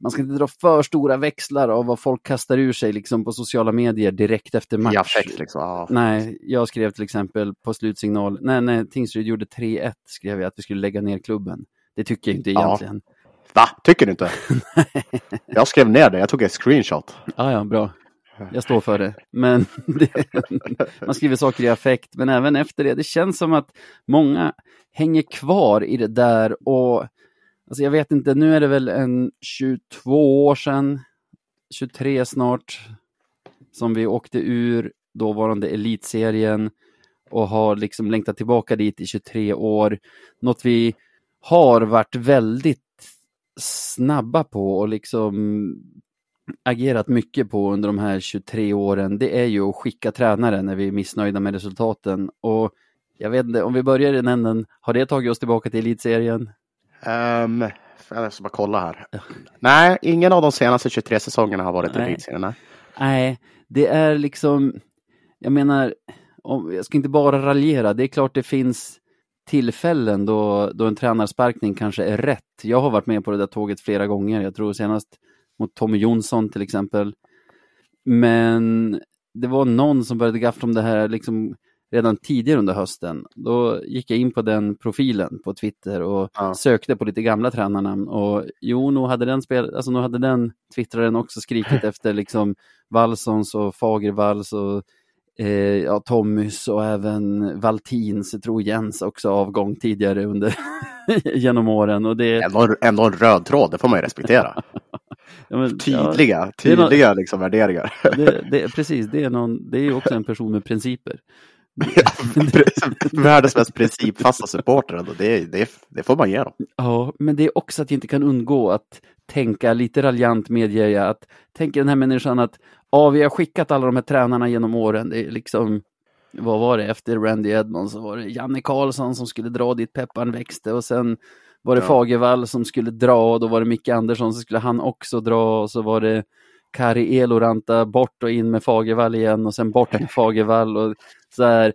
man ska inte dra för stora växlar av vad folk kastar ur sig liksom, på sociala medier direkt efter match. Ja, liksom. ah. Nej, jag skrev till exempel på slutsignal, nej, nej, Tingsryd gjorde 3-1, skrev jag att vi skulle lägga ner klubben. Det tycker jag inte egentligen. Ja. Va? Tycker du inte? *laughs* jag skrev ner det, jag tog ett screenshot. Ja, ja, bra. Jag står för det. Men *laughs* det, man skriver saker i affekt, men även efter det. Det känns som att många hänger kvar i det där och alltså jag vet inte, nu är det väl en 22 år sedan, 23 snart, som vi åkte ur dåvarande elitserien och har liksom längtat tillbaka dit i 23 år. Något vi har varit väldigt snabba på och liksom agerat mycket på under de här 23 åren, det är ju att skicka tränare när vi är missnöjda med resultaten. Och jag vet inte, om vi börjar i den änden, har det tagit oss tillbaka till elitserien? Um, jag ska bara kolla här. Nej, ingen av de senaste 23 säsongerna har varit i elitserien. Nej. nej, det är liksom, jag menar, om, jag ska inte bara raljera, det är klart det finns tillfällen då, då en tränarsparkning kanske är rätt. Jag har varit med på det där tåget flera gånger, jag tror senast mot Tommy Jonsson till exempel. Men det var någon som började gaffla om det här liksom redan tidigare under hösten. Då gick jag in på den profilen på Twitter och ja. sökte på lite gamla tränarnamn och jo, nog hade den, spel, alltså, nog hade den twittraren också skrikit *laughs* efter liksom Wallsons och Fagervalls och eh, ja, Tommys och även Valtins, jag tror Jens också avgång tidigare under *laughs* genom åren. Och det... ändå, ändå en röd tråd, det får man ju respektera. *laughs* ja, men, tydliga, ja, tydliga någon... liksom, värderingar. *laughs* det, det, precis, det är, någon, det är också en person med principer. Världens mest principfasta supporter, det, det, det får man ge dem. Ja, men det är också att jag inte kan undgå att tänka lite raljant medger jag att tänker den här människan att ja, vi har skickat alla de här tränarna genom åren. Det är liksom, vad var det, efter Randy Edmonds så var det Janne Karlsson som skulle dra dit pepparn växte och sen var det ja. Fagervall som skulle dra och då var det Micke Andersson som skulle han också dra och så var det Kari Eloranta bort och in med Fagervall igen och sen bort med *laughs* Fagervall och så här.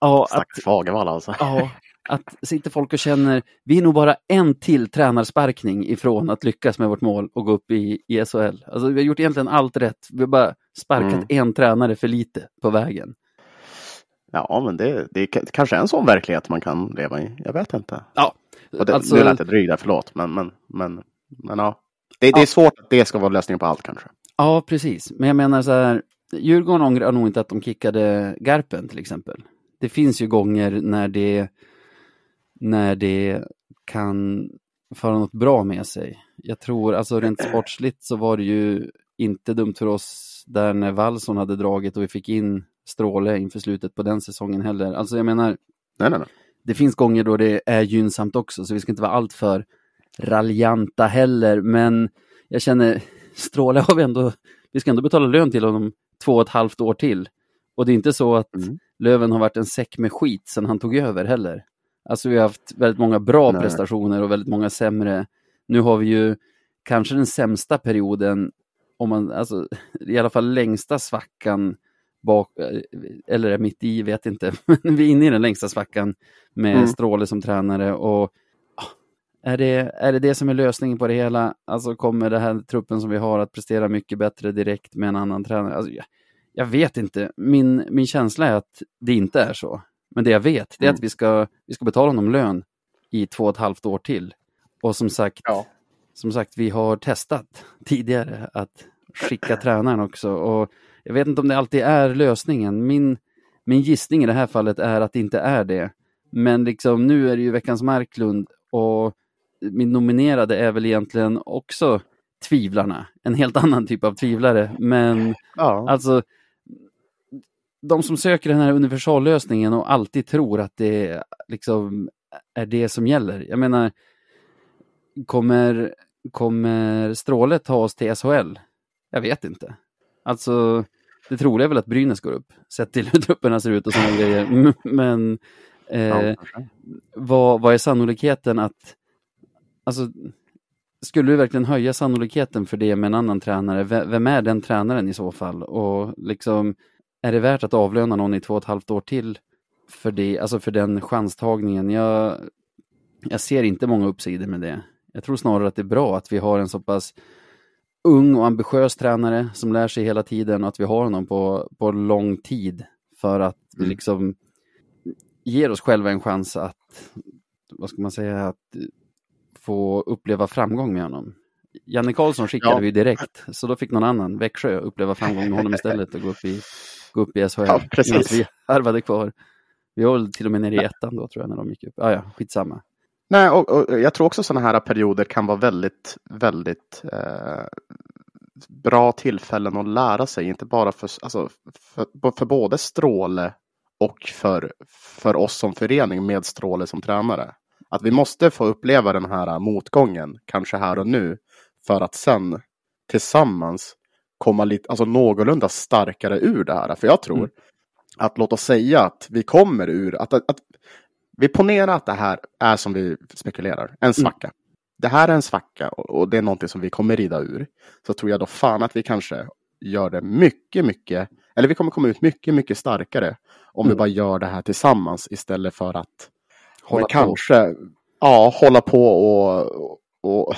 Ja, att, Fagervall alltså. Ja, att sitter folk och känner, vi är nog bara en till tränarsparkning ifrån att lyckas med vårt mål och gå upp i, i SHL. Alltså vi har gjort egentligen allt rätt, vi har bara sparkat mm. en tränare för lite på vägen. Ja, men det, det kanske är en sån verklighet man kan leva i. Jag vet inte. Ja, det, alltså, nu lät jag dryg där, förlåt. Men, men, men, men ja. Det, det är svårt att det ska vara lösningen på allt kanske. Ja, precis. Men jag menar så här, Djurgården ångrar nog inte att de kickade Garpen till exempel. Det finns ju gånger när det, när det kan föra något bra med sig. Jag tror, alltså rent *clears throat* sportsligt så var det ju inte dumt för oss där när Wallson hade dragit och vi fick in Stråle inför slutet på den säsongen heller. Alltså jag menar, nej, nej, nej. det finns gånger då det är gynnsamt också, så vi ska inte vara alltför raljanta heller, men jag känner, *laughs* Stråle har vi ändå, vi ska ändå betala lön till honom två och ett halvt år till. Och det är inte så att mm. Löven har varit en säck med skit sedan han tog över heller. Alltså vi har haft väldigt många bra Nej. prestationer och väldigt många sämre. Nu har vi ju kanske den sämsta perioden, om man, alltså, i alla fall längsta svackan bak, eller är mitt i, vet inte, *laughs* men vi är inne i den längsta svackan med mm. Stråle som tränare och är det, är det det som är lösningen på det hela? Alltså kommer den här truppen som vi har att prestera mycket bättre direkt med en annan tränare? Alltså, jag, jag, vet inte. Min, min känsla är att det inte är så. Men det jag vet, det är mm. att vi ska, vi ska betala honom lön i två och ett halvt år till. Och som sagt, ja. som sagt, vi har testat *laughs* tidigare att skicka tränaren också. Och jag vet inte om det alltid är lösningen. Min, min gissning i det här fallet är att det inte är det. Men liksom, nu är det ju veckans Marklund och min nominerade är väl egentligen också tvivlarna, en helt *laughs* annan typ av tvivlare. Men ja. alltså, de som söker den här universallösningen och alltid tror att det liksom är det som gäller. Jag menar, kommer, kommer Stråle ta oss till SHL? Jag vet inte. Alltså, det troliga är väl att Brynäs går upp, sett till hur trupperna ser ut och sådana grejer. *laughs* Men eh, ja, vad, vad är sannolikheten att alltså, skulle du verkligen höja sannolikheten för det med en annan tränare? Vem är den tränaren i så fall? Och liksom, är det värt att avlöna någon i två och ett halvt år till för, det, alltså för den chanstagningen? Jag, jag ser inte många uppsidor med det. Jag tror snarare att det är bra att vi har en så pass ung och ambitiös tränare som lär sig hela tiden och att vi har honom på, på lång tid för att vi mm. liksom ger oss själva en chans att, vad ska man säga, att få uppleva framgång med honom. Janne Karlsson skickade ja. vi direkt, så då fick någon annan, Växjö, uppleva framgång med honom istället och gå upp i, gå upp i SHL. Ja, precis. Vi harvade kvar. Vi var till och med nere i ettan då tror jag när de gick upp. Ah, ja, skitsamma. Nej, och, och jag tror också sådana här perioder kan vara väldigt, väldigt eh, bra tillfällen att lära sig. Inte bara för, alltså, för, för både Stråle och för, för oss som förening med Stråle som tränare. Att vi måste få uppleva den här motgången, kanske här och nu, för att sen tillsammans komma lite, alltså någorlunda starkare ur det här. För jag tror Mm. att låt oss säga att vi kommer ur, att, att, att vi ponerar att det här är som vi spekulerar, en svacka. Det här är en svacka och, och det är någonting som vi kommer rida ur. Så tror jag då fan att vi kanske gör det mycket, mycket, eller vi kommer komma ut mycket, mycket starkare om vi Mm. bara gör det här tillsammans istället för att Hålla men på. kanske ja, hålla på och, och,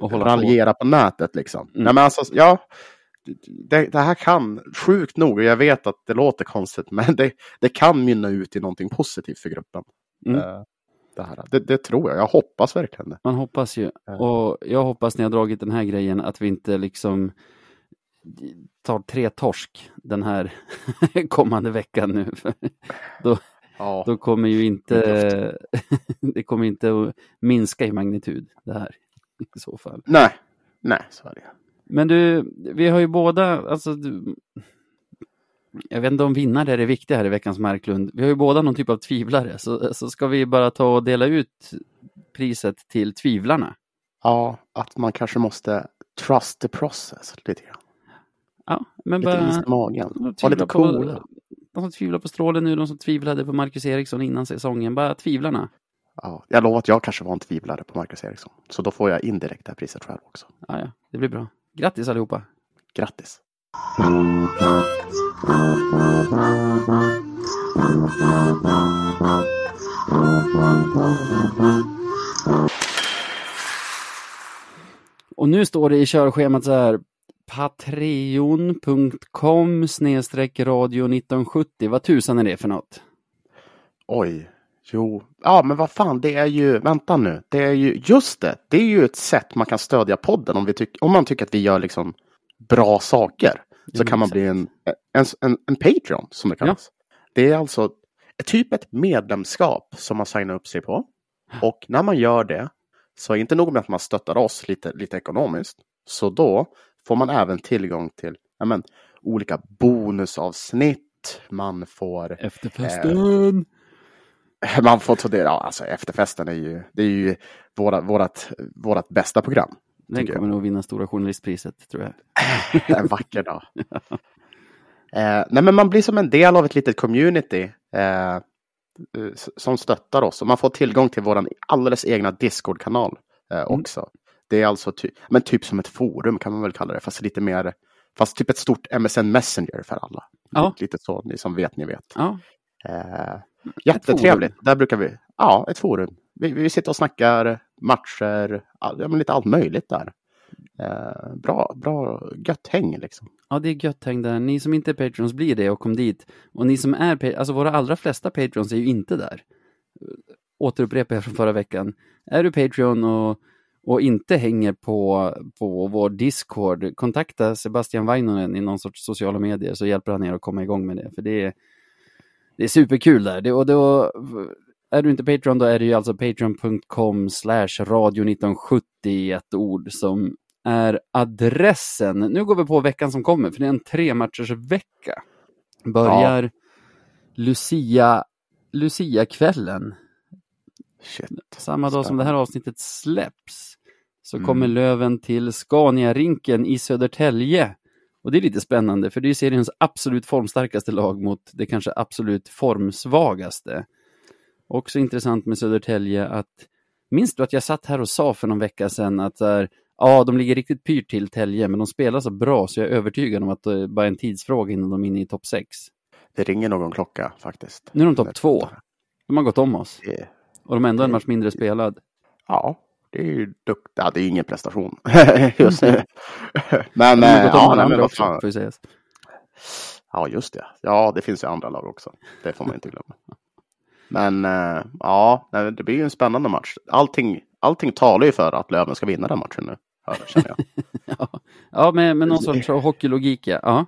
Och raljera på. nätet liksom. Mm. Nej, men alltså, ja, det, det här kan, sjukt nog, och jag vet att det låter konstigt, *laughs* men det, det kan mynna ut i någonting positivt för gruppen. Mm. Eh, Det, här. Det, det tror jag, jag hoppas verkligen det. Man hoppas ju. Ja. Och jag hoppas när jag dragit den här grejen att vi inte liksom tar tre torsk den här *laughs* kommande veckan nu. *laughs* För Ja, Då kommer ju inte *laughs* Det kommer inte att minska i magnitud det här i så fall. nej, nej, så är det. Men du, vi har ju båda, alltså du, jag vet inte om vinnare är det viktiga här i veckans Marklund. Vi har ju båda någon typ av tvivlare, så, så ska vi bara ta och dela ut priset till tvivlarna. Ja, att man kanske måste trust the process lite grann. Ja, men Lite bara... i magen. Var lite coola. De som tvivlar på Strålen nu, de som tvivlade på Marcus Eriksson innan säsongen, bara tvivlarna. Ja, jag lovar att jag kanske var en tvivlare på Marcus Eriksson. Så då får jag indirekt det här priset själv också. Ja, ja, det blir bra. Grattis allihopa! Grattis! Och nu står det i körschemat så här patreon.com snedstreck radio 1970. Vad tusan är det för något? Oj, jo, ja men vad fan, det är ju, vänta nu, det är ju, just det, det är ju ett sätt man kan stödja podden om, vi tyck, om man tycker att vi gör liksom bra saker. Så kan man bli en, en, en, en Patreon som det kallas. Det är alltså typ ett medlemskap som man signar upp sig på. Och när man gör det så är det inte nog med att man stöttar oss lite, lite ekonomiskt. Så då får man även tillgång till men, olika bonusavsnitt. Man får Efterfesten! *laughs* man får ta del ja, alltså efterfesten är ju, det är ju våra, vårat, vårat bästa program. Den kommer nog vinna Stora Journalistpriset, tror jag. *laughs* En vacker dag. Eh, nej, men man blir som en del av ett litet community eh, som stöttar oss. Och man får tillgång till vår alldeles egna Discord-kanal eh, Mm. Det är alltså ty men typ som ett forum kan man väl kalla det, fast lite mer, fast typ ett stort MSN Messenger för alla. Ja. Lite så, ni som vet, ni vet. Ja, Eh, jättetrevligt. Där brukar vi, ja, ett forum. Vi, vi sitter och snackar matcher, all, ja, men lite allt möjligt där. Eh, bra, bra, gött häng liksom. ja, det är gött häng där. Ni som inte är Patrons blir det och kom dit. Och ni som är, alltså våra allra flesta Patrons är ju inte där. Återupprepar jag från förra veckan. Är du Patreon och, och inte hänger på, på vår Discord, kontakta Sebastian Vainonen i någon sorts sociala medier så hjälper han er att komma igång med det. För det är, det är superkul där. Det, och då, är du inte Patreon då är det ju alltså patreon.com slash radio 1970 i ett ord som är adressen. Nu går vi på veckan som kommer, för det är en tre matchers vecka. Börjar Lucia, Lucia-kvällen, Shit. samma dag som det här avsnittet släpps, så Mm. kommer Löven till Scania-rinken i Södertälje. Och det är lite spännande, för det är seriens absolut formstarkaste lag mot det kanske absolut formsvagaste. Också intressant med Södertälje att, minns du att jag satt här och sa för någon vecka sedan att här, ja, de ligger riktigt pyrt till Tälje, men de spelar så bra så jag är övertygad om att det bara är en tidsfråga innan de är inne i topp 6. Det ringer någon klocka faktiskt. Nu är de topp 2. De har gått om oss. Det- Och de ändå en match mindre spelad. Ja, det är ju duktigt. Ja, det är ingen prestation *laughs* just nu. Men eh, om ja, nej, men vad också, fan. ju sägas. Ja, just det. Ja, det finns ju andra lag också. Det får man inte glömma. Men eh, ja, det blir ju en spännande match. Allting, allting talar ju för att Löven ska vinna den matchen nu. Känner jag. *laughs* Ja, ja med, med någon sorts hockeylogik, ja.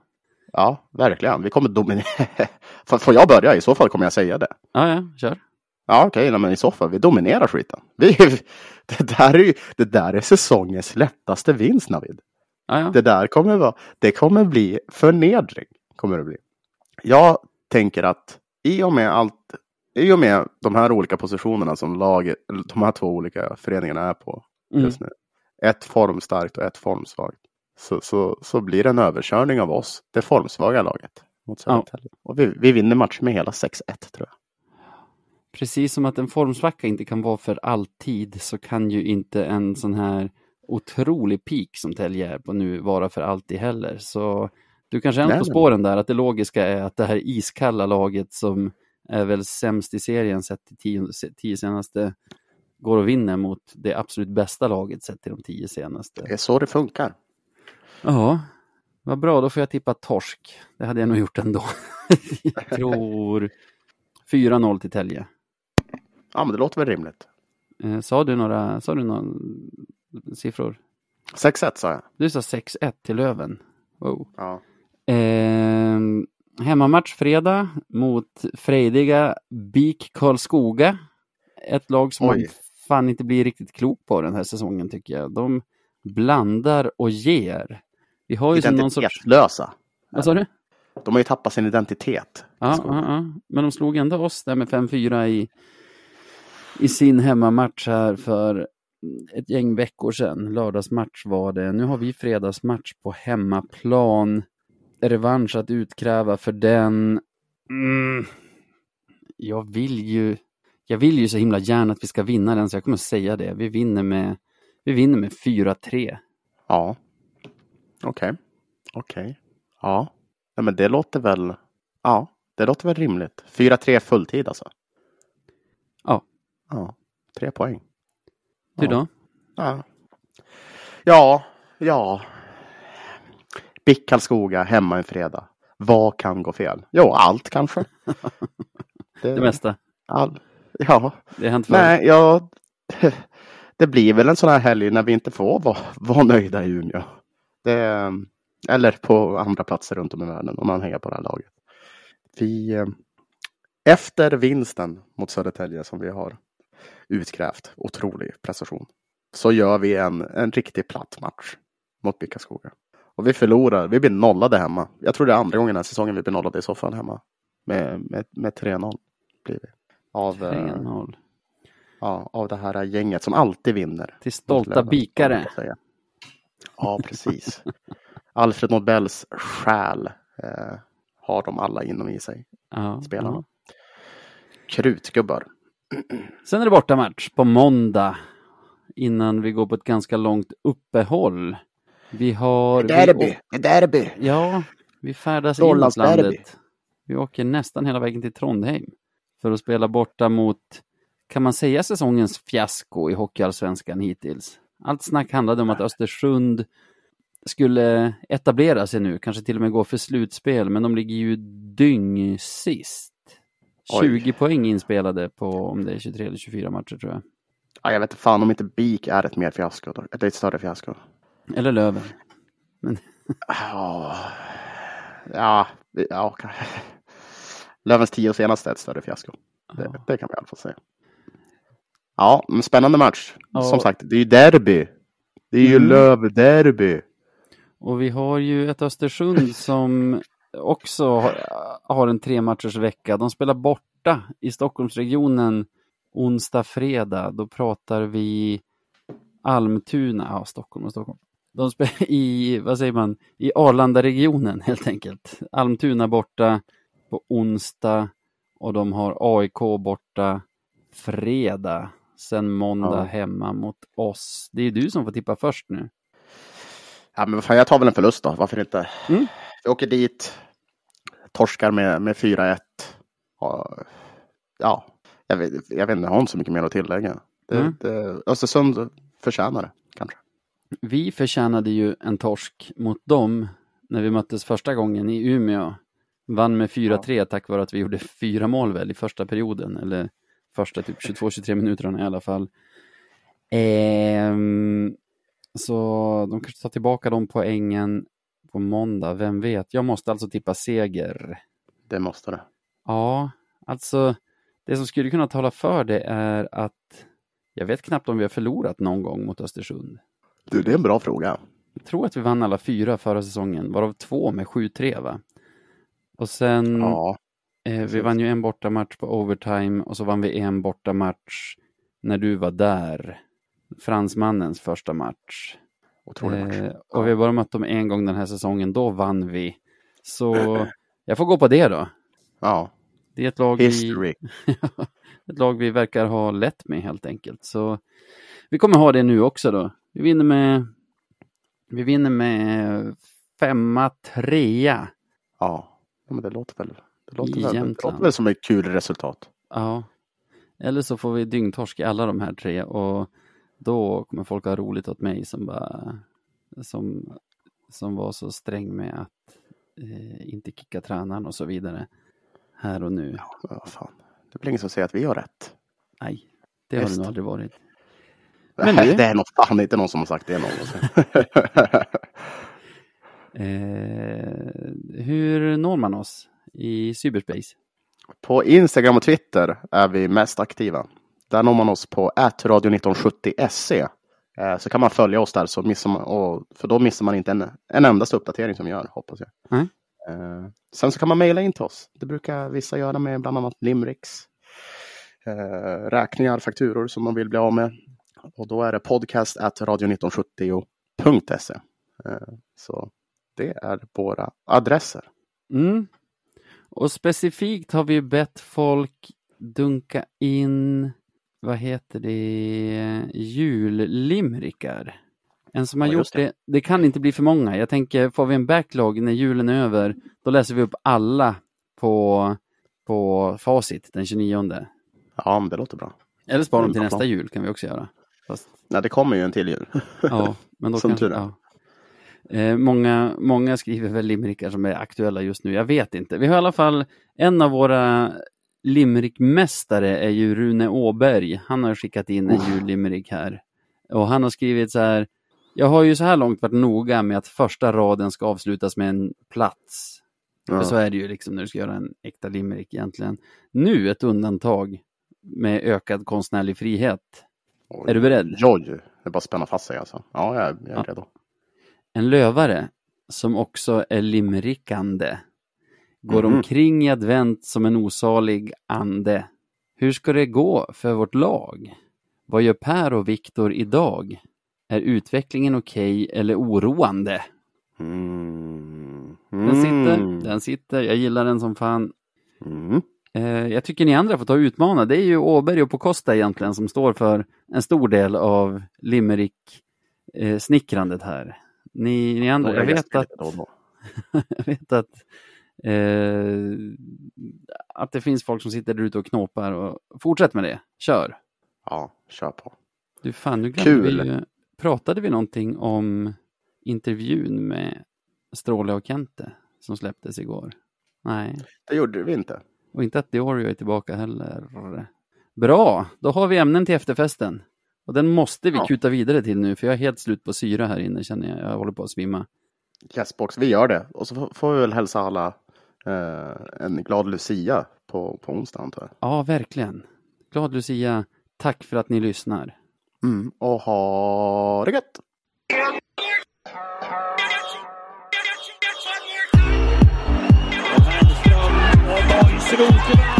ja. Verkligen. Vi kommer dominera. *laughs* Får jag börja? I så fall kommer jag säga det. Ja, ja, kör. Ja, okej, nej, men i så fall. Vi dominerar skiten. Vi, *laughs* det, där är ju, det där är säsongens lättaste vinst, Navid. Ja, ja. Det där kommer vara, det kommer bli förnedring. Kommer det bli. Jag tänker att i och med allt, i och med de här olika positionerna som eller de här två olika föreningarna är på Mm. just nu. Ett formstarkt och ett formsvagt. Så, så, så blir det en överkörning av oss, det formsvaga laget. Mot Södertälje. Och vi, vi vinner matchen med hela 6-1 tror jag. Precis som att en formsvacka inte kan vara för alltid så kan ju inte en sån här otrolig peak som Tälje är på nu vara för alltid heller. Så du kanske är Nej, på spåren där att det logiska är att det här iskalla laget som är väl sämst i serien sett till tio, tio senaste går och vinner mot det absolut bästa laget sett till de tio senaste. Det är så det funkar. Ja, vad bra, då får jag tippa torsk. Det hade jag nog gjort ändå. *laughs* jag tror 4-0 till Tälje. Ja, men det låter väl rimligt. Eh, sa du några, sa du några siffror? 6-1 sa jag. Du sa 6-1 till Löven. Wow. Ja. Eh, hemmamatch fredag mot frejdiga BIK Karlskoga. Ett lag som man fan inte blir riktigt klok på den här säsongen tycker jag. De blandar och ger. Vi har ju som någon sorts... Identitetslösa. Vad sa du? De har ju tappat sin identitet. Ja, ja, ja, men de slog ändå oss där med 5-4 i, i sin hemmamatch här för ett gäng veckor sedan. Lördagsmatch var det. Nu har vi fredagsmatch på hemmaplan. Revansch att utkräva för den. Mm. Jag vill ju jag vill ju så himla gärna att vi ska vinna den så jag kommer säga det. Vi vinner med, vi vinner med 4-3. Ja. Okej. Okej. Ja. Nej, men det låter väl. Ja, det låter väl rimligt. 4-3 fulltid alltså. Ja. Tre poäng. Du Ja. då? Ja. Ja. Ja. BIK Karlskoga hemma en fredag. Vad kan gå fel? Jo, allt kanske. *laughs* Det mesta. All, ja. Det har hänt förr. Nej, ja. *laughs* Det blir väl en sån här helg när vi inte får vara, vara nöjda i Umeå. Det, eller på andra platser runt om i världen om man hejar på det här laget. Vi, eh, efter vinsten mot Södertälje som vi har utkrävt, otrolig prestation, så gör vi en, en riktigt platt match mot BIK Karlskoga. Och vi förlorar, vi blir nollade hemma. Jag tror det är andra gången den här säsongen vi blir nollade i soffan hemma. Med, med, med 3-0 blir vi. Av, eh, 3-0. Ja, av det här gänget som alltid vinner. Till stolta bikare. Ja, precis. Alfred Nobels själ eh, har de alla inom i sig, Ja, spelarna. ja. Krutgubbar. Sen är det bortamatch på måndag innan vi går på ett ganska långt uppehåll. Vi har... Derby, Vi, derby. ja, vi färdas in mot Norrlandsderby. landet. Vi åker nästan hela vägen till Trondheim för att spela borta mot, kan man säga säsongens fiasko i Hockeyallsvenskan hittills? Allt snack handlade om att Östersund skulle etablera sig nu, kanske till och med gå för slutspel, men de ligger ju dyng sist. Oj. 20 poäng inspelade på om det är 23 eller 24 matcher tror jag. Ja, jag vet fan om inte BIK är ett mer fiasko. Då. Det är ett större fiasko. Eller Löven. Ja, ja, ja. okej. Lövens tio senaste är ett större fiasko. Det, Ja. det kan vi i alla fall säga. Ja, men spännande match. Ja. Som sagt, det är ju derby. Det är ju Mm. lövderby. Och vi har ju ett Östersund som också har, har en tre matchers vecka. De spelar borta i Stockholmsregionen onsdag, fredag. Då pratar vi Almtuna, ja Stockholm och Stockholm. De spelar *laughs* i, vad säger man, i Arlanda-regionen helt enkelt. Almtuna borta på onsdag och de har AIK borta fredag. Sen måndag Ja. hemma mot oss. Det är du som får tippa först nu. Ja, men fan, jag tar väl en förlust då. Varför inte? Mm. Vi åker dit. Torskar med, med 4-1. Och, ja, jag vet, jag vet inte, jag har inte så mycket mer att tillägga. Det, Mm. det, Östersund förtjänar det, kanske. Vi förtjänade ju en torsk mot dem när vi möttes första gången i Umeå. Vann med 4-3 tack vare att vi gjorde fyra mål väl i första perioden, eller första typ 22-23 minuterna i alla fall. Ehm, så de kanske tar tillbaka de poängen på måndag, vem vet? Jag måste alltså tippa seger. Det måste det. Ja, alltså det som skulle kunna tala för det är att jag vet knappt om vi har förlorat någon gång mot Östersund. Du, det är en bra fråga. Jag tror att vi vann alla fyra förra säsongen, varav två med 7-3 va? Och sen Ja, Eh, vi vann ju en bortamatch på overtime och så vann vi en bortamatch när du var där. Fransmannens första match. Otrolig match. Eh, och vi har bara mött dem en gång den här säsongen, då vann vi. Så *clears throat* jag får gå på det då. Ja, Det är ett lag, vi, history. *laughs* ett lag vi verkar ha lätt med helt enkelt. Så vi kommer ha det nu också då. Vi vinner med, vi vinner med femma, trea. Ja, men det låter väl, det låter väl, det låter väl som ett kul resultat. Ja. Eller så får vi dyngtorsk i alla de här tre och då kommer folk ha roligt åt mig som bara som, som var så sträng med att eh, inte kicka tränaren och så vidare här och nu. Ja, vad fan. Det blir ingen som säger att vi har rätt. Nej, det har det nog aldrig varit. Men du- det är nog fan inte någon som har sagt det någonsin. *laughs* Eh, hur når man oss i cyberspace? på Instagram och Twitter är vi mest aktiva. Där når man oss på radio1970se. Eh, Så kan man följa oss där, så missar man, och, för då missar man inte en, en endaste uppdatering som vi gör, hoppas jag. Mm. Eh, Sen så kan man mejla in till oss. Det brukar vissa göra med bland annat limericks, eh, räkningar, fakturor som man vill bli av med. Och då är det podcast radio1970.se. Eh, Så det är våra adresser. Mm. Och specifikt har vi bett folk dunka in, vad heter det, jullimrikar. En som har Ja, gjort det. det. det, kan inte bli för många. Jag tänker, får vi en backlog när julen är över, då läser vi upp alla på, på facit den 29. Ja, men det låter bra. Eller spara dem Mm, till nästa plan. jul kan vi också göra. Fast, Nej, det kommer ju en till jul. ja, *laughs* men då Som kanske, tur är. ja. Eh, många, många skriver väl limerickar som är aktuella just nu. Jag vet inte. Vi har i alla fall en av våra limerickmästare är ju Rune Åberg. Han har skickat in en Oh. jullimerick här. Och han har skrivit så här. Jag har ju så här långt varit noga med att första raden ska avslutas med en plats. För så Ja. är det ju liksom när du ska göra en äkta limerick egentligen. Nu ett undantag med ökad konstnärlig frihet. Oj. Är du beredd? Joj, det är bara att spänna fast sig alltså. Ja, jag är, jag är Ja. redo. En lövare som också är limerickande går Mhm. omkring i advent som en osalig ande. Hur ska det gå för vårt lag? Vad gör Per och Viktor idag? Är utvecklingen okej eller oroande? Mm. Den sitter, Mm. den sitter. Jag gillar den som fan. Mm. Eh, jag tycker ni andra får ta och utmana. Det är ju Åberg och Pocosta egentligen som står för en stor del av limerick-snickrandet här. Ni, ni andra, *laughs* jag vet att jag vet att, eh, att det finns folk som sitter där ute och knåpar och fortsätt med det. Kör! Ja, kör på. Du fan, nu glömde Kul. vi ju, pratade vi någonting om intervjun med Stråle och Kente som släpptes igår? Nej, Det gjorde vi inte. och inte att Diorio är tillbaka heller. Bra, då har vi ämnen till efterfesten. Och den måste vi Ja. kuta vidare till nu, för jag är helt slut på syra här inne känner jag. Jag håller på att svimma. Yesbox, vi gör det. Och så får vi väl hälsa alla eh, en glad Lucia på, på onsdag antar jag. Ja, verkligen. Glad Lucia. Tack för att ni lyssnar. Mm. Och ha det gött! Och